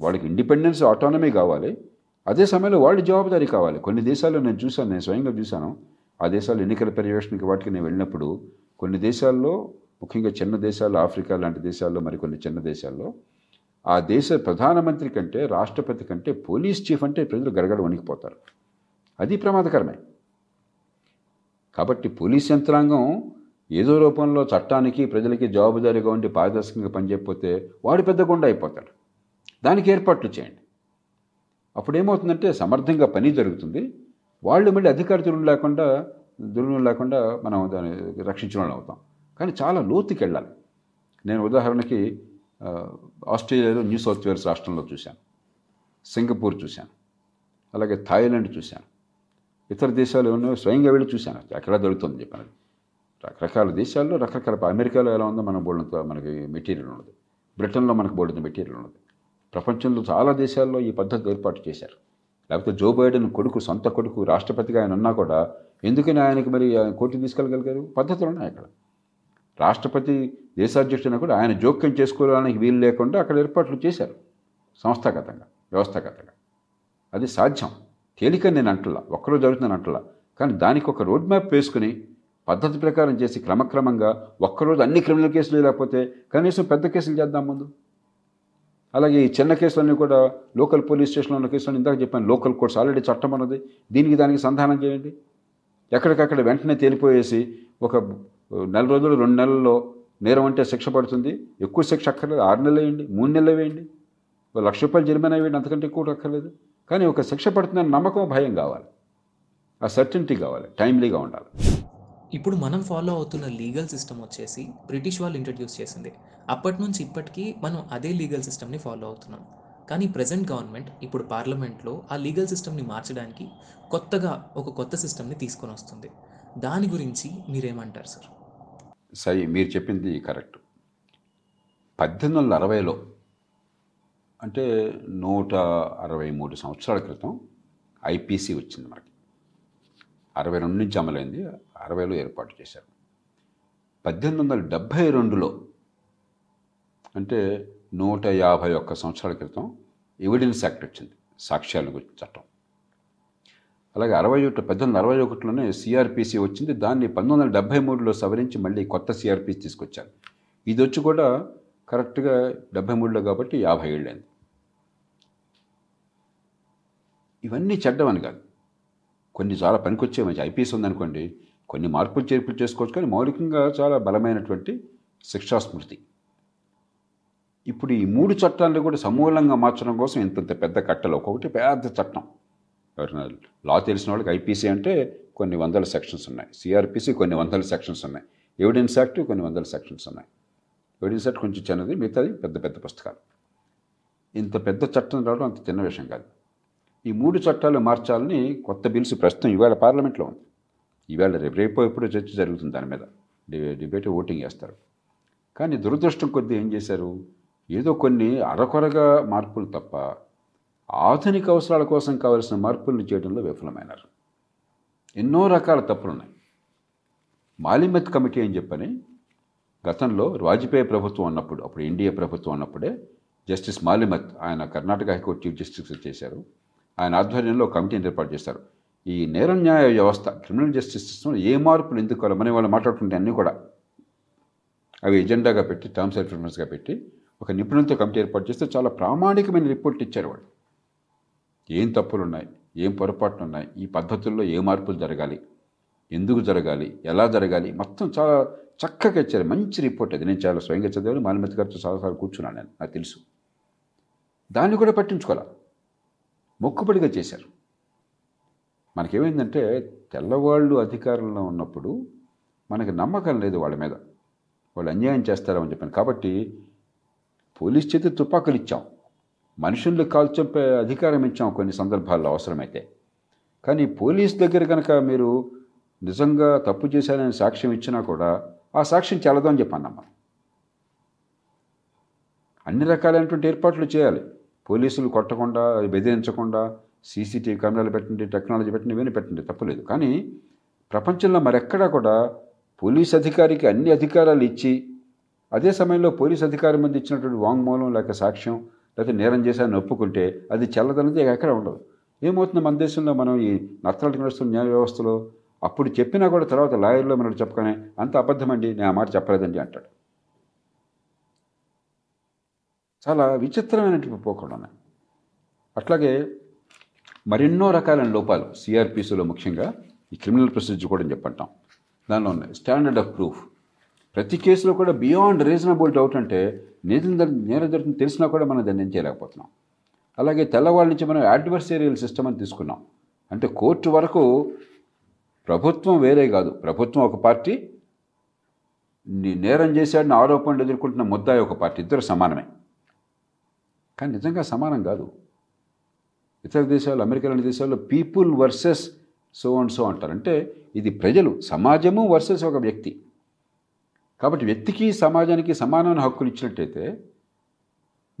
వాళ్ళకి ఇండిపెండెన్స్ ఆటోనమీ కావాలి. అదే సమయంలో వాళ్ళు జవాబుదారీ కావాలి. కొన్ని దేశాల్లో నేను చూశాను నేను స్వయంగా చూశాను. ఆ దేశాల్లో ఎన్నికల పర్యవేక్షణకి వాటికి నేను వెళ్ళినప్పుడు కొన్ని దేశాల్లో ముఖ్యంగా చిన్న దేశాల్లో ఆఫ్రికా లాంటి దేశాల్లో మరికొన్ని చిన్న దేశాల్లో ఆ దేశ ప్రధానమంత్రి కంటే రాష్ట్రపతి కంటే పోలీస్ చీఫ్ అంటే ప్రజలు గడగడ వణికిపోతారు. అది ప్రమాదకరమే. కాబట్టి పోలీస్ యంత్రాంగం ఏదో రూపంలో చట్టానికి ప్రజలకి జవాబుదారీగా ఉండి పారదర్శకంగా పనిచేయకపోతే వాడు పెద్ద గుండా అయిపోతాడు. దానికి ఏర్పాట్లు చేయండి. అప్పుడు ఏమవుతుందంటే సమర్థంగా పని జరుగుతుంది. వాళ్ళు మళ్ళీ అధికార దురులు లేకుండా దురులు లేకుండా మనం దాన్ని రక్షించిన వాళ్ళు అవుతాం. కానీ చాలా లోతుకి వెళ్ళాలి. నేను ఉదాహరణకి ఆస్ట్రేలియాలో న్యూ సౌత్ వేల్స్ రాష్ట్రంలో చూశాను. సింగపూర్ చూశాను. అలాగే థాయిలాండ్ చూశాను. ఇతర దేశాలు ఏమన్నా స్వయంగా వెళ్ళి చూశాను. ఎక్కడ దొరుకుతుంది చెప్పాను. రకరకాల దేశాల్లో రకరకాల అమెరికాలో ఎలా ఉందో మనం బోర్డంతో మనకి మెటీరియల్ ఉండదు. బ్రిటన్లో మనకు బోర్డు మెటీరియల్ ఉన్నది ప్రపంచంలో చాలా దేశాల్లో ఈ పద్ధతి ఏర్పాటు చేశారు. లేకపోతే జో బైడెన్ కొడుకు సొంత కొడుకు రాష్ట్రపతిగా ఆయన ఉన్నా కూడా ఎందుకని ఆయనకి మరి ఆయన తీసుకెళ్ళగలిగారు? పద్ధతులు ఉన్నాయి అక్కడ. రాష్ట్రపతి దేశాధ్యక్షుడైనా కూడా ఆయన జోక్యం చేసుకోవడానికి వీలు లేకుండా అక్కడ ఏర్పాట్లు చేశారు. సంస్థాగతంగా వ్యవస్థాగతంగా. అది సాధ్యం. తేలిక నేను అంటలా ఒక్కరోజు జరుగుతుందని అంటలా. కానీ దానికి ఒక రోడ్ మ్యాప్ వేసుకుని పద్ధతి ప్రకారం చేసి క్రమక్రమంగా ఒక్కరోజు అన్ని క్రిమినల్ కేసులు లేకపోతే కనీసం పెద్ద కేసులు చేద్దాం ముందు. అలాగే ఈ చిన్న కేసులన్నీ కూడా లోకల్ పోలీస్ స్టేషన్లో ఉన్న కేసులను ఇందాక చెప్పాను లోకల్ కోర్ట్స్ ఆల్రెడీ చట్టం అన్నది. దీనికి దానికి సంధానం చేయండి. ఎక్కడికక్కడ వెంటనే తేలిపోయేసి ఒక నెల రోజులు రెండు నెలల్లో నేరం అంటే శిక్ష పడుతుంది. ఎక్కువ శిక్ష అక్కర్లేదు. ఆరు నెలలు వేయండి మూడు నెలలు వేయండి. ఒక లక్ష రూపాయలు జరిమానా వేయండి అంతకంటే ఎక్కువ అక్కర్లేదు. కానీ ఒక శిక్ష పడుతుందని నమ్మకం భయం కావాలి. ఆ సర్టనిటీ కావాలి. టైమ్లీగా ఉండాలి. ఇప్పుడు మనం ఫాలో అవుతున్న లీగల్ సిస్టమ్ వచ్చేసి బ్రిటిష్ వాళ్ళు ఇంట్రడ్యూస్ చేసింది. అప్పటి నుంచి ఇప్పటికీ మనం అదే లీగల్ సిస్టమ్ని ఫాలో అవుతున్నాం. కానీ ప్రజెంట్ గవర్నమెంట్ ఇప్పుడు పార్లమెంట్లో ఆ లీగల్ సిస్టమ్ని మార్చడానికి కొత్తగా ఒక కొత్త సిస్టమ్ని తీసుకొని వస్తుంది. దాని గురించి మీరేమంటారు సార్ సై మీరు చెప్పింది కరెక్ట్ పద్దెనిమిది వందల అరవైలో అంటే నూట అరవై మూడు సంవత్సరాల క్రితం ఐపీసీ వచ్చింది మనకి. అరవై రెండు నుంచి అమలైంది అరవైలో ఏర్పాటు చేశారు. పద్దెనిమిది వందల డెబ్భై రెండులో అంటే నూట యాభై ఒక్క సంవత్సరాల క్రితం ఎవిడెన్స్ యాక్ట్ వచ్చింది సాక్ష్యాల గురించి చట్టం. అలాగే అరవై ఒకటి పద్దెనిమిది అరవై ఒకటిలోనే సిఆర్పిసి వచ్చింది దాన్ని పంతొమ్మిది వందల డెబ్బై మూడులో సవరించి మళ్ళీ కొత్త సిఆర్పిసి తీసుకొచ్చారు. ఇది వచ్చి కూడా కరెక్ట్గా డెబ్బై మూడులో కాబట్టి యాభై ఏళ్ళైంది ఇవన్నీ చెడ్డమని కాదు. కొన్ని చాలా పనికొచ్చే మంచి ఐపీఎస్ ఉందనుకోండి కొన్ని మార్పులు చేర్పులు చేసుకోవచ్చు కానీ మౌలికంగా చాలా బలమైనటువంటి శిక్షా స్మృతి. ఇప్పుడు ఈ మూడు చట్టాలను కూడా సమూలంగా మార్చడం కోసం ఇంతంత పెద్ద కట్టలు ఒక్కొక్కటి పెద్ద చట్టం. ఎవరైనా లా తెలిసిన వాళ్ళకి ఐపీసీ అంటే కొన్ని వందల సెక్షన్స్ ఉన్నాయి. సిఆర్పిసి కొన్ని వందల సెక్షన్స్ ఉన్నాయి. ఎవిడెన్స్ యాక్ట్ కొన్ని వందల సెక్షన్స్ ఉన్నాయి. ఎవిడెన్స్ యాక్ట్ కొంచెం చిన్నది మిగతాది పెద్ద పెద్ద పుస్తకాలు. ఇంత పెద్ద చట్టం రావడం అంత చిన్న విషయం కాదు. ఈ మూడు చట్టాలు మార్చాలని కొత్త బిల్స్ ప్రస్తుతం ఇవాళ పార్లమెంట్లో ఉంది. ఇవాళ రేపు రేపు ఎప్పుడో చర్చ జరుగుతుంది దాని మీద. డిబేట్ ఓటింగ్ చేస్తారు. కానీ దురదృష్టం కొద్దీ ఏం చేశారు? ఏదో కొన్ని అరకొరగా మార్పులు తప్ప ఆధునిక అవసరాల కోసం కావలసిన మార్పులను చేయడంలో విఫలమైనారు. ఎన్నో రకాల తప్పులు ఉన్నాయి మాలిమత్ కమిటీ అని చెప్పని గతంలో వాజ్పేయి ప్రభుత్వం ఉన్నప్పుడు అప్పుడు ఎన్డీఏ ప్రభుత్వం ఉన్నప్పుడే జస్టిస్ మాలిమత్ ఆయన కర్ణాటక హైకోర్టు చీఫ్ జస్టిస్ చేశారు. ఆయన ఆధ్వర్యంలో కమిటీని ఏర్పాటు చేశారు. ఈ నేర న్యాయ వ్యవస్థ క్రిమినల్ జస్టిస్ సిస్టంలో ఏ మార్పులు ఎందుకు కావాలి మనం వాళ్ళు మాట్లాడుకుంటే అన్నీ కూడా అవి ఎజెండాగా పెట్టి టర్మ్స్ అండ్ రిఫరెన్స్గా పెట్టి ఒక నిపుణులతో కమిటీ ఏర్పాటు చేస్తే చాలా ప్రామాణికమైన రిపోర్ట్ ఇచ్చారు వాళ్ళు. ఏం తప్పులు ఉన్నాయి ఏం పొరపాట్లు ఉన్నాయి ఈ పద్ధతుల్లో ఏ మార్పులు జరగాలి? ఎందుకు జరగాలి? ఎలా జరగాలి? మొత్తం చాలా చక్కగా ఇచ్చారు. మంచి రిపోర్ట్ అది. నేను చాలా స్వయంగా చదివాను. మాలిమతి గారితో చాలాసార్లు కూర్చున్నాను నేను. నాకు తెలుసు. దాన్ని కూడా పట్టించుకోవాలా? మొక్కుబడిగా చేశారు. మనకేమైందంటే తెల్లవాళ్ళు అధికారంలో ఉన్నప్పుడు మనకి నమ్మకం లేదు వాళ్ళ మీద. వాళ్ళు అన్యాయం చేస్తారని చెప్పాను. కాబట్టి పోలీస్ చేతి తుపాకులు ఇచ్చాం. మనుషుల్ని కాల్చంపే అధికారం ఇచ్చాం కొన్ని సందర్భాల్లో అవసరమైతే. కానీ పోలీస్ దగ్గర కనుక మీరు నిజంగా తప్పు చేశారని సాక్ష్యం ఇచ్చినా కూడా ఆ సాక్ష్యం చెల్లదు అని చెప్పాను మనం అన్ని రకాలైనటువంటి ఏర్పాట్లు చేయాలి. పోలీసులు కొట్టకుండా బెదిరించకుండా సీసీటీవీ కెమెరాలు పెట్టండి టెక్నాలజీ పెట్టండి ఇవన్నీ పెట్టండి తప్పలేదు. కానీ ప్రపంచంలో మరెక్కడా కూడా పోలీస్ అధికారికి అన్ని అధికారాలు ఇచ్చి అదే సమయంలో పోలీస్ అధికారి మంది ఇచ్చినటువంటి వాంగ్మూలం లేక సాక్ష్యం లేకపోతే నేరం చేశారని ఒప్పుకుంటే అది చల్లదనేది ఎక్కడ ఉండదు. ఏమవుతుంది మన దేశంలో మనం ఈ నత్తలకి నడుస్తున్న న్యాయ వ్యవస్థలో అప్పుడు చెప్పినా కూడా తర్వాత లాయర్లో మనకు చెప్పగానే అంత అబద్ధమండి నేను ఆ మాట చెప్పలేదండి అంటాడు. చాలా విచిత్రమైనటువంటి పోకుండా ఉన్నాయి అట్లాగే మరెన్నో రకాలైన లోపాలు సిఆర్పిసిలో ముఖ్యంగా ఈ క్రిమినల్ ప్రొసీజర్ కూడా చెప్పంటాం. దానిలో ఉన్నాయి. Standard of proof. ప్రతి కేసులో కూడా బియాండ్ రీజనబుల్ డౌట్ అంటే నేరం నేను నేరం జరుగుతుంది తెలిసినా కూడా మనం దాన్ని ఏం చేయలేకపోతున్నాం. అలాగే తెల్లవాళ్ళ నుంచి మనం అడ్వర్సేరియల్ సిస్టమ్ అని తీసుకున్నాం. అంటే కోర్టు వరకు ప్రభుత్వం వేరే కాదు. ప్రభుత్వం ఒక పార్టీ నేరం చేశాడని ఆరోపణలు ఎదుర్కొంటున్న ముద్దాయి ఒక పార్టీ. ఇద్దరు సమానమే. కానీ నిజంగా సమానం కాదు. ఇతర దేశాలు అమెరికా లాంటి దేశాల్లో people versus so and so అంటారు. అంటే ఇది ప్రజలు సమాజము వర్సెస్ ఒక వ్యక్తి. కాబట్టి వ్యక్తికి సమాజానికి సమానమైన హక్కులు ఇచ్చినట్టయితే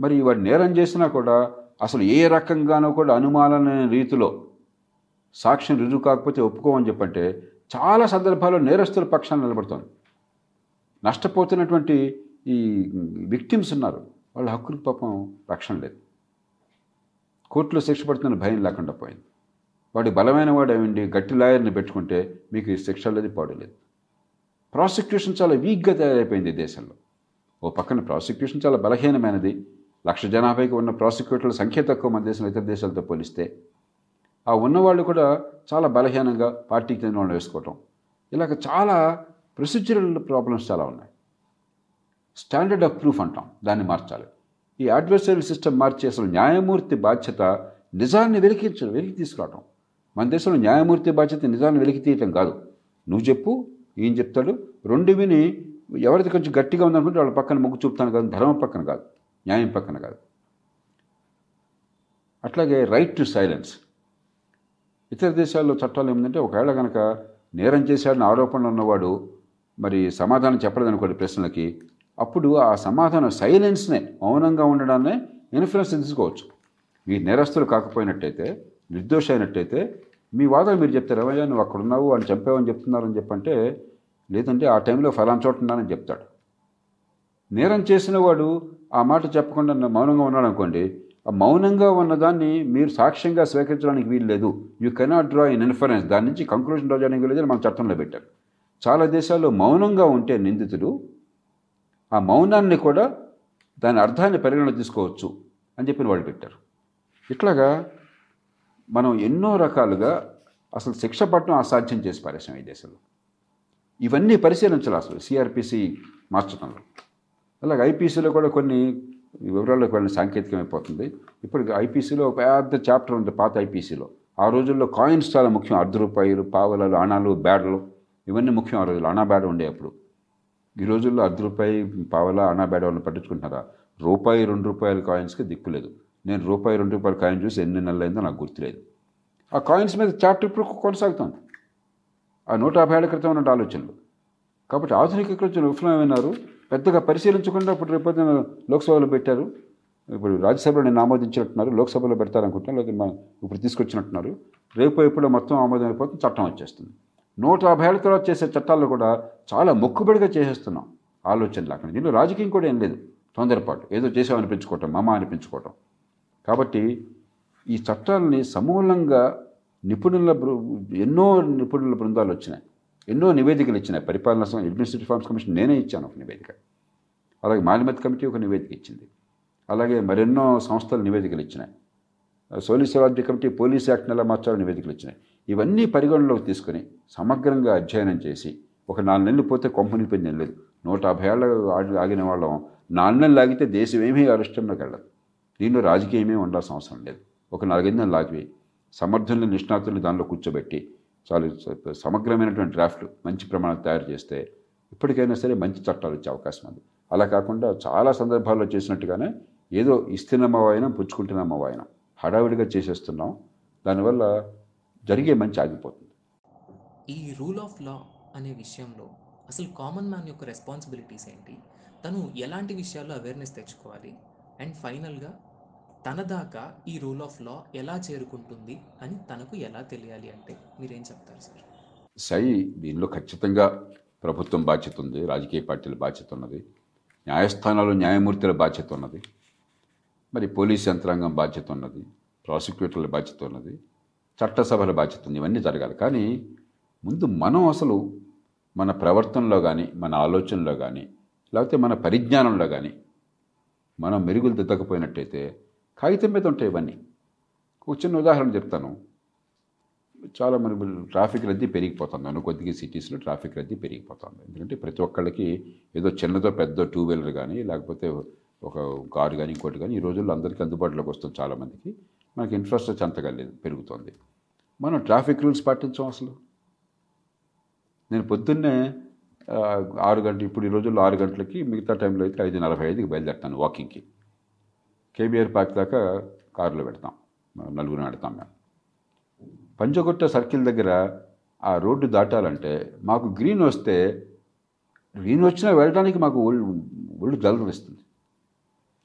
మరి వాడు నేరం చేసినా కూడా అసలు ఏ రకంగానో కూడా అనుమానమైన రీతిలో సాక్ష్యం రుజువు కాకపోతే ఒప్పుకోమని చెప్పంటే చాలా సందర్భాల్లో నేరస్తుల పక్షాన్ని నిలబడుతోంది నష్టపోతున్నటువంటి ఈ విక్టిమ్స్ ఉన్నారు. వాళ్ళ హక్కులకు పాపం రక్షణ లేదు. కోర్టులో శిక్ష పడుతున్న భయం లేకుండా పోయింది. వాడు బలమైన వాడు ఏమండి? గట్టి లాయర్ని పెట్టుకుంటే మీకు ఈ శిక్ష లేదు పాడు లేదు. ప్రాసిక్యూషన్ చాలా వీక్గా తయారైపోయింది ఈ దేశంలో. ఓ పక్కన ప్రాసిక్యూషన్ చాలా బలహీనమైనది. లక్ష జనాభాకి ఉన్న ప్రాసిక్యూటర్ల సంఖ్య తక్కువ మన దేశంలో ఇతర దేశాలతో పోలిస్తే. ఆ ఉన్నవాళ్ళు కూడా చాలా బలహీనంగా పార్టీకి చెందిన వాళ్ళు వేసుకోవటం. ఇలాగ చాలా ప్రొసీజరల్ ప్రాబ్లమ్స్ చాలా ఉన్నాయి. స్టాండర్డ్ ఆఫ్ ప్రూఫ్ అంటాం దాన్ని మార్చాలి. ఈ అడ్వర్సరీ సిస్టమ్ మార్చి అసలు న్యాయమూర్తి బాధ్యత నిజాన్ని వెలికించడం వెలికి తీసుకురావటం. మన దేశంలో న్యాయమూర్తి బాధ్యత నిజాన్ని వెలికి తీయటం కాదు. నువ్వు చెప్పు ఈయన చెప్తాడు రెండు విని ఎవరిది కొంచెం గట్టిగా ఉందనుకుంటే వాళ్ళ పక్కన మొగ్గు చూపుతాను కాదు ధర్మం పక్కన కాదు న్యాయం పక్కన కాదు. అట్లాగే రైట్ టు సైలెన్స్. ఇతర దేశాల్లో చట్టాలు ఏమిటంటే ఒకవేళ కనుక నేరం చేశాడని ఆరోపణలు ఉన్నవాడు మరి సమాధానం చెప్పలేదనుకోండి ప్రశ్నలకి అప్పుడు ఆ సమాధానం సైలెన్స్నే మౌనంగా ఉండడాన్నే ఇన్ఫ్లుయెన్స్ తీసుకోవచ్చు. మీరు నేరస్తులు కాకపోయినట్టయితే నిర్దోష అయినట్టయితే మీ వాదన మీరు చెప్తారు ఏమయ్యా నువ్వు అక్కడ ఉన్నావు అని చంపావని చెప్తున్నారని చెప్పంటే లేదంటే ఆ టైంలో ఫలాన్ చోట ఉన్నానని చెప్తాడు. నేరం చేసిన వాడు ఆ మాట చెప్పకుండా మౌనంగా ఉన్నాడు అనుకోండి మౌనంగా ఉన్నదాన్ని మీరు సాక్ష్యంగా స్వీకరించడానికి వీలు లేదు you cannot draw in inference దాని నుంచి కంక్లూషన్ డ్రా చేయడానికి వీలు మన చట్టంలో పెట్టారు. చాలా దేశాల్లో మౌనంగా ఉంటే నిందితుడు ఆ మౌనాన్ని కూడా దాని అర్థాన్ని పరిగణన తీసుకోవచ్చు అని చెప్పిన వాళ్ళు పెట్టారు. ఇట్లాగా మనం ఎన్నో రకాలుగా అసలు శిక్ష పట్టడం అసాధ్యం చేసి పారేసాం ఈ దేశంలో. ఇవన్నీ పరిశీలించాలి అసలు. సిఆర్పిసి మార్చడంలో అలాగే ఐపీసీలో కూడా కొన్ని వివరాల్లోకి వెళ్ళిన సాంకేతికం అయిపోతుంది ఇప్పుడు ఐపీసీలో ఒక పెద్ద చాప్టర్ ఉంది పాత ఐపీసీలో. ఆ రోజుల్లో కాయిన్స్ చాలా ముఖ్యం. అర్ధ రూపాయలు పావలాలు అణాలు బ్యాడలు ఇవన్నీ ముఖ్యం ఆ రోజుల్లో. అణా బ్యాడ ఉండే అప్పుడు. ఈ రోజుల్లో అర్ధ రూపాయి పావలా అణా బ్యాడ వాళ్ళని పట్టించుకుంటున్నారా? రూపాయి రెండు రూపాయల కాయిన్స్కి దిక్కులేదు నేను రూపాయి రెండు రూపాయల కాయిన్ చూసి ఎన్ని నెలలు అయిందో నాకు గుర్తులేదు. ఆ కాయిన్స్ మీద చాప్టర్ ఇప్పుడు కొనసాగుతుంది. ఆ నూట యాభై ఏళ్ళ క్రితం ఉన్న ఆలోచనలు. కాబట్టి ఆధునిక కొంచెం విఫలమైనారు పెద్దగా పరిశీలించకుండా ఇప్పుడు రేపొద్దున లోక్సభలో పెట్టారు. ఇప్పుడు రాజ్యసభలో నేను ఆమోదించినట్టున్నారు లోక్సభలో పెడతారనుకుంటున్నాను లేదా మా- ఇప్పుడు తీసుకొచ్చినట్టున్నారు. రేపు ఎప్పుడో మొత్తం ఆమోదం అయిపోతుంది చట్టం వచ్చేస్తుంది. నూట యాభై ఏళ్ళ తర్వాత చేసే చట్టాలు కూడా చాలా మొక్కుబడిగా చేసేస్తున్నాం ఆలోచనలు అక్కడ. దీనిలో రాజకీయం కూడా ఏం లేదు. తొందరపాటు. ఏదో చేసామనిపించుకోవటం మమ అనిపించుకోవటం కాబట్టి ఈ చట్టాలని సమూలంగా నిపుణుల బృ- ఎన్నో నిపుణుల బృందాలు వచ్చినాయి. ఎన్నో నివేదికలు ఇచ్చినాయి. పరిపాలన సంఘం అడ్మినిస్ట్రేటివ్ ఫార్మ్స్ కమిషన్ నేనే ఇచ్చాను ఒక నివేదిక. అలాగే మాలిమత్ కమిటీ ఒక నివేదిక ఇచ్చింది. అలాగే మరెన్నో సంస్థలు నివేదికలు ఇచ్చినాయి. సోలిసిరాజ్య కమిటీ పోలీస్ యాక్ట్ని ఎలా మార్చాలని నివేదికలు ఇచ్చినాయి. ఇవన్నీ పరిగణలోకి తీసుకొని సమగ్రంగా అధ్యయనం చేసి ఒక నాలుగు నెలలు పోతే కొంపని పని లేదు. నూట యాభై ఏళ్ళ ఆగిన వాళ్ళం. నాలుగు నెలలు ఆగితే దేశం ఏమీ అరిష్టంలోకి వెళ్ళదు. దీనిలో రాజకీయమే ఉండాల్సిన అవసరం లేదు. ఒక నాలుగైదు నెలలు ఆగిపోయి సమర్థుల్ని నిష్ణాతుల్ని దానిలో కూర్చోబెట్టి చాలు సమగ్రమైనటువంటి డ్రాఫ్ట్ మంచి ప్రమాణం తయారు చేస్తే ఇప్పటికైనా సరే మంచి చట్టాలు వచ్చే అవకాశం ఉంది. అలా కాకుండా చాలా సందర్భాల్లో చేసినట్టుగానే ఏదో ఇస్తున్నమ్మ వాయనం పుచ్చుకుంటున్నమ్మ వాయనం హడావిడిగా చేసేస్తున్నాం. దానివల్ల జరిగే మంచి ఆగిపోతుంది. ఈ రూల్ ఆఫ్ లా అనే విషయంలో అసలు కామన్ మ్యాన్ యొక్క రెస్పాన్సిబిలిటీస్ ఏంటి? తను ఎలాంటి విషయాల్లో అవేర్నెస్ తెచ్చుకోవాలి? అండ్ ఫైనల్గా తన దాకా ఈ రూల్ ఆఫ్ లా ఎలా చేరుకుంటుంది అని తనకు ఎలా తెలియాలి అంటే మీరేం చెప్తారు సార్? సై దీనిలో ఖచ్చితంగా ప్రభుత్వం బాధ్యత ఉంది రాజకీయ పార్టీల బాధ్యత ఉన్నది న్యాయస్థానాలు న్యాయమూర్తుల బాధ్యత ఉన్నది మరి పోలీస్ యంత్రాంగం బాధ్యత ఉన్నది ప్రాసిక్యూటర్ల బాధ్యత ఉన్నది చట్టసభల బాధ్యత ఉంది ఇవన్నీ జరగాలి. కానీ ముందు మనం అసలు మన ప్రవర్తనలో కానీ మన ఆలోచనలో కానీ లేకపోతే మన పరిజ్ఞానంలో కానీ మనం మెరుగులు దిద్దకపోయినట్టయితే కాగితం మీద ఉంటాయి ఇవన్నీ. ఒక చిన్న ఉదాహరణ చెప్తాను. చాలా మరి ట్రాఫిక్ రద్దీ పెరిగిపోతుంది అను కొద్దిగా సిటీస్లో ట్రాఫిక్ రద్దీ పెరిగిపోతుంది. ఎందుకంటే ప్రతి ఒక్కళ్ళకి ఏదో చిన్నదో పెద్ద టూ వీలర్ కానీ లేకపోతే ఒక కారు కానీ ఇంకోటి కానీ ఈ రోజుల్లో అందరికీ అందుబాటులోకి వస్తుంది చాలామందికి మనకి ఇన్ఫ్రాస్ట్రక్చర్ అంతగా లేదు పెరుగుతుంది. మనం ట్రాఫిక్ రూల్స్ పాటించాం అసలు. నేను పొద్దున్నే ఆరు గంటలు ఇప్పుడు ఈ రోజుల్లో ఆరు గంటలకి మిగతా టైంలో అయితే ఐదు నలభై ఐదుకి బయలుదేరుతాను వాకింగ్కి కేబీఆర్ పార్క్ దాకా కారులో పెడతాం. నలుగురు నడతాం మేము. పంచగుట్ట సర్కిల్ దగ్గర ఆ రోడ్డు దాటాలంటే మాకు గ్రీన్ వస్తే గ్రీన్ వచ్చినా వెళ్ళడానికి మాకు ఒళ్ళు ఒళ్ళు జలరిస్తుంది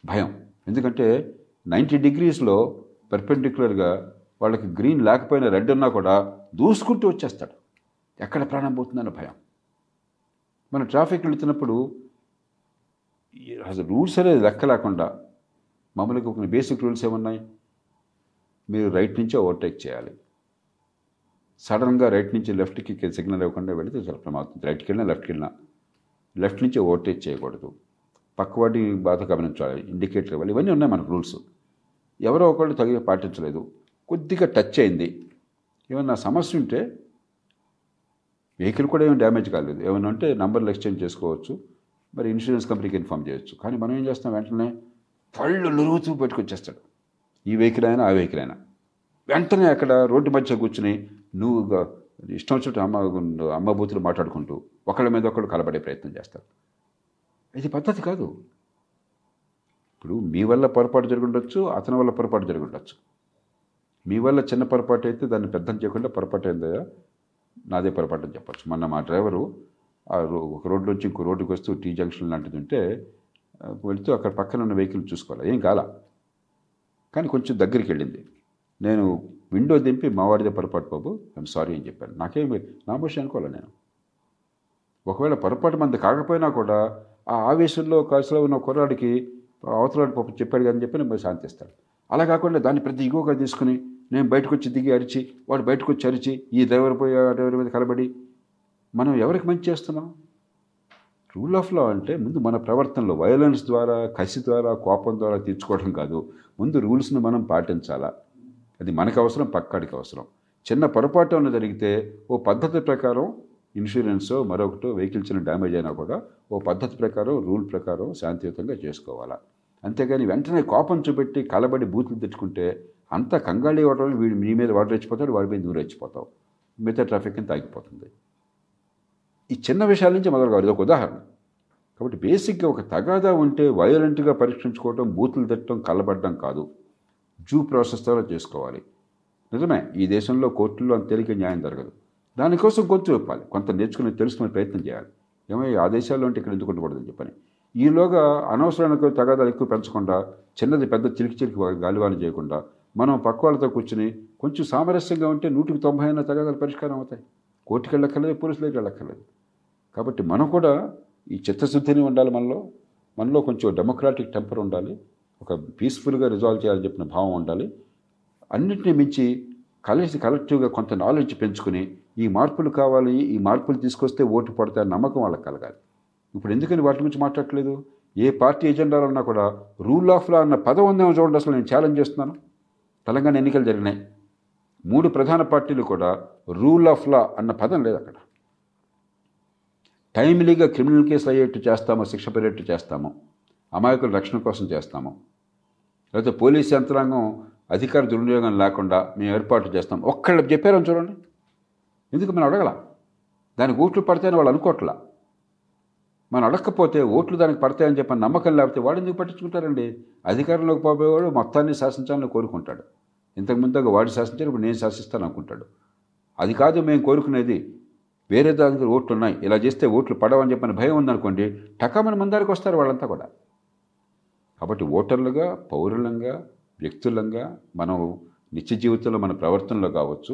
భయం. ఎందుకంటే నైంటీ డిగ్రీస్లో పెర్పెండిక్యులర్గా వాళ్ళకి గ్రీన్ లేకపోయినా రెడ్ ఉన్నా కూడా దూసుకుంటూ వచ్చేస్తాడు. ఎక్కడ ప్రాణం పోతుందన్న భయం. మన ట్రాఫిక్ వెళుతున్నప్పుడు అసలు రూల్స్ అనేది లెక్క లేకుండా మామూలుగా కొన్ని బేసిక్ రూల్స్ ఏమున్నాయి? మీరు రైట్ నుంచి ఓవర్టేక్ చేయాలి. సడన్గా రైట్ నుంచి లెఫ్ట్కి సిగ్నల్ ఇవ్వకుండా వెళితే చాలా ప్రమాదం. రైట్కి వెళ్ళినా లెఫ్ట్కి వెళ్ళినా. లెఫ్ట్ నుంచి ఓవర్టేక్ చేయకూడదు. పక్కవాడి బాధ గమనించాలి. ఇండికేటర్ ఇవ్వాలి. ఇవన్నీ ఉన్నాయి మనకు రూల్స్ ఎవరో ఒకళ్ళు తగిన పాటించలేదు. కొద్దిగా టచ్ అయింది. ఏమన్నా సమస్య ఉంటే వెహికల్ కూడా ఏమి డ్యామేజ్ కాలేదు. ఏమన్నా ఉంటే నంబర్లు ఎక్స్చేంజ్ చేసుకోవచ్చు. మరి ఇన్సూరెన్స్ కంపెనీకి ఇన్ఫామ్ చేయొచ్చు. కానీ మనం ఏం చేస్తాం? వెంటనే పళ్ళు నురుగుతూ పెట్టుకొచ్చేస్తాడు ఈ వెహికల్ అయినా ఆ వెహికల్ అయినా వెంటనే అక్కడ రోడ్డు మధ్య కూర్చుని నువ్వు ఇష్టం వచ్చినట్టు అమ్మ అమ్మ బూతులు మాట్లాడుకుంటూ ఒకళ్ళ మీద ఒకళ్ళు కలబడే ప్రయత్నం చేస్తారు. ఇది పద్ధతి కాదు. ఇప్పుడు మీ వల్ల పొరపాటు జరుగుండొచ్చు అతని వల్ల పొరపాటు జరుగుండొచ్చు మీ వల్ల చిన్న పొరపాటు అయితే దాన్ని పెద్దం చేయకుండా పొరపాటు అయిందా? నాదే పొరపాటు అని చెప్పొచ్చు. మొన్న మా డ్రైవరు ఆ రో- ఒక రోడ్డు నుంచి ఇంకో రోడ్డుకి వస్తూ టీ జంక్షన్ లాంటిది ఉంటే వెళ్తూ అక్కడ పక్కన ఉన్న వెహికల్ చూసుకోవాలి. ఏం కాల? కానీ కొంచెం దగ్గరికి వెళ్ళింది. నేను విండో దింపి మావాడిదే పొరపాటు బాబు ఐఎమ్ సారీ అని చెప్పాను. నాకేమి నా విషయం అనుకోవాలి నేను? ఒకవేళ పొరపాటు మంది కాకపోయినా కూడా ఆ ఆవేశంలో కాసులో ఉన్న కుర్రాడికి అవతలాడు పాపం చెప్పాడు కానీ చెప్పి నేను శాంతిస్తాడు అలా కాకుండా దాన్ని ప్రతి ఇగోగా తీసుకుని నేను బయటకు వచ్చి దిగి అరిచి వాడు బయటకు వచ్చి అరిచి ఈ డ్రైవర్ పోయి ఆ డ్రైవర్ మీద కలబడి మనం ఎవరికి మంచి చేస్తున్నాం? రూల్ ఆఫ్ లా అంటే ముందు మన ప్రవర్తనలో వయలెన్స్ ద్వారా కసి ద్వారా కోపం ద్వారా తీర్చుకోవడం కాదు. ముందు రూల్స్ని మనం పాటించాలా? అది మనకు అవసరం పక్కాడికి అవసరం. చిన్న పొరపాటు అన్న జరిగితే ఓ పద్ధతి ప్రకారం ఇన్సూరెన్సో మరొకటో వెహికల్ చిన్న డ్యామేజ్ అయినా కూడా ఓ పద్ధతి ప్రకారం రూల్ ప్రకారం శాంతియుతంగా చేసుకోవాలా? అంతేగాని వెంటనే కోపం చూపెట్టి కలబడి బూతులు తెచ్చుకుంటే అంత కంగాళి వాటర్ వీడి మీ మీద వాటర్ రెచ్చిపోతాడు వాడి మీద నువ్వు రెచ్చిపోతావు. మిగతా ట్రాఫిక్ అంతా ఆగిపోతుంది. ఈ చిన్న విషయాల నుంచి మొదలు ఇది ఒక ఉదాహరణ. కాబట్టి బేసిక్గా ఒక తగాదా ఉంటే వయోలెంట్గా పరీక్షించుకోవటం బూతులు తిట్టడం కలబడ్డం కాదు. జూ ప్రాసెస్ ద్వారా చేసుకోవాలి. నిజమే ఈ దేశంలో కోర్టుల్లో అంత తేలిక న్యాయం జరగదు. దానికోసం కొంచెం చెప్పాలి. కొంత నేర్చుకుని తెలుసుకునే ప్రయత్నం చేయాలి. ఏమో ఈ ఆదేశాలు అంటే ఇక్కడ ఎందుకు ఉండకూడదని చెప్పని. ఈలోగా అనవసరమైన తగాదాలు ఎక్కువ పెంచకుండా చిన్నది పెద్ద చిలికి చిలికి గాలివాలు చేయకుండా మనం పక్క వాళ్ళతో కూర్చుని కొంచెం సామరస్యంగా ఉంటే నూటికి తొంభై అయిన తగాదాలు పరిష్కారం అవుతాయి. కోర్టుకి వెళ్ళక్కర్లేదు పోలీసులకి వెళ్ళక్కర్లేదు. కాబట్టి మనం కూడా ఈ చిత్తశుద్ధిని ఉండాలి మనలో. మనలో కొంచెం డెమోక్రాటిక్ టెంపర్ ఉండాలి. ఒక పీస్ఫుల్గా రిజాల్వ్ చేయాలని చెప్పిన భావం ఉండాలి. అన్నింటినీ మించి కలిసి కలెక్టివ్గా కొంత నాలెడ్జ్ పెంచుకుని ఈ మార్పులు కావాలి ఈ మార్పులు తీసుకొస్తే ఓటు పడతాయి నమ్మకం వాళ్ళకి కలగాలి. ఇప్పుడు ఎందుకని వాటి గురించి మాట్లాడట్లేదు? ఏ పార్టీ ఎజెండాలో ఉన్నా కూడా రూల్ ఆఫ్ లా అన్న పదం ఉందేమో చూడండి అసలు నేను ఛాలెంజ్ చేస్తున్నాను. తెలంగాణ ఎన్నికలు జరిగినాయి. మూడు ప్రధాన పార్టీలు కూడా రూల్ ఆఫ్ లా అన్న పదం లేదు అక్కడ. టైమ్లీగా క్రిమినల్ కేసులు అయ్యేట్టు చేస్తామో శిక్ష పడేట్టు చేస్తామో? అమాయకుల రక్షణ కోసం చేస్తాము? లేకపోతే పోలీస్ యంత్రాంగం అధికార దుర్వినియోగం లేకుండా మేము ఏర్పాటు చేస్తాం. ఒక్కళ్ళు చెప్పారని చూడండి. ఎందుకు మనం అడగల? దానికి ఓట్లు పడతాయని వాళ్ళు అనుకోవట్లా మనం అడగకపోతే ఓట్లు దానికి పడతాయని చెప్పిన నమ్మకం లేకపోతే వాడు ఎందుకు పట్టించుకుంటారండి? అధికారంలోకి పోయేవాడు మొత్తాన్ని శాసించాలని కోరుకుంటాడు. ఇంతకుముందు వాడు శాసించారు ఇప్పుడు నేను శాసిస్తాను అనుకుంటాడు. అది కాదు మేము కోరుకునేది వేరే దాని దగ్గర ఓట్లు ఉన్నాయి ఇలా చేస్తే ఓట్లు పడవని చెప్పని భయం ఉందనుకోండి టకమని ముందరికి వస్తారు వాళ్ళంతా కూడా. కాబట్టి ఓటర్లుగా పౌరులంగా వ్యక్తులంగా మనం నిత్య జీవితంలో మన ప్రవర్తనలో కావచ్చు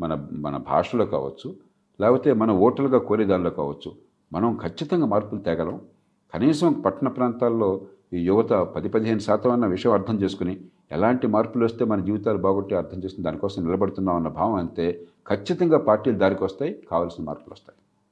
మన మన భాషలో కావచ్చు లేకపోతే మన ఓటర్లుగా కోరే దానిలో కావచ్చు మనం ఖచ్చితంగా మార్పులు తేగలం. కనీసం పట్టణ ప్రాంతాల్లో ఈ యువత పది పదిహేను శాతం అన్న విషయం అర్థం చేసుకుని ఎలాంటి మార్పులు వస్తే మన జీవితాలు బాగుంటే అర్థం చేసుకుని దానికోసం నిలబడుతున్నాం అన్న భావం అంతే. ఖచ్చితంగా పార్టీలు దారికి వస్తాయి కావాల్సిన మార్పులు వస్తాయి.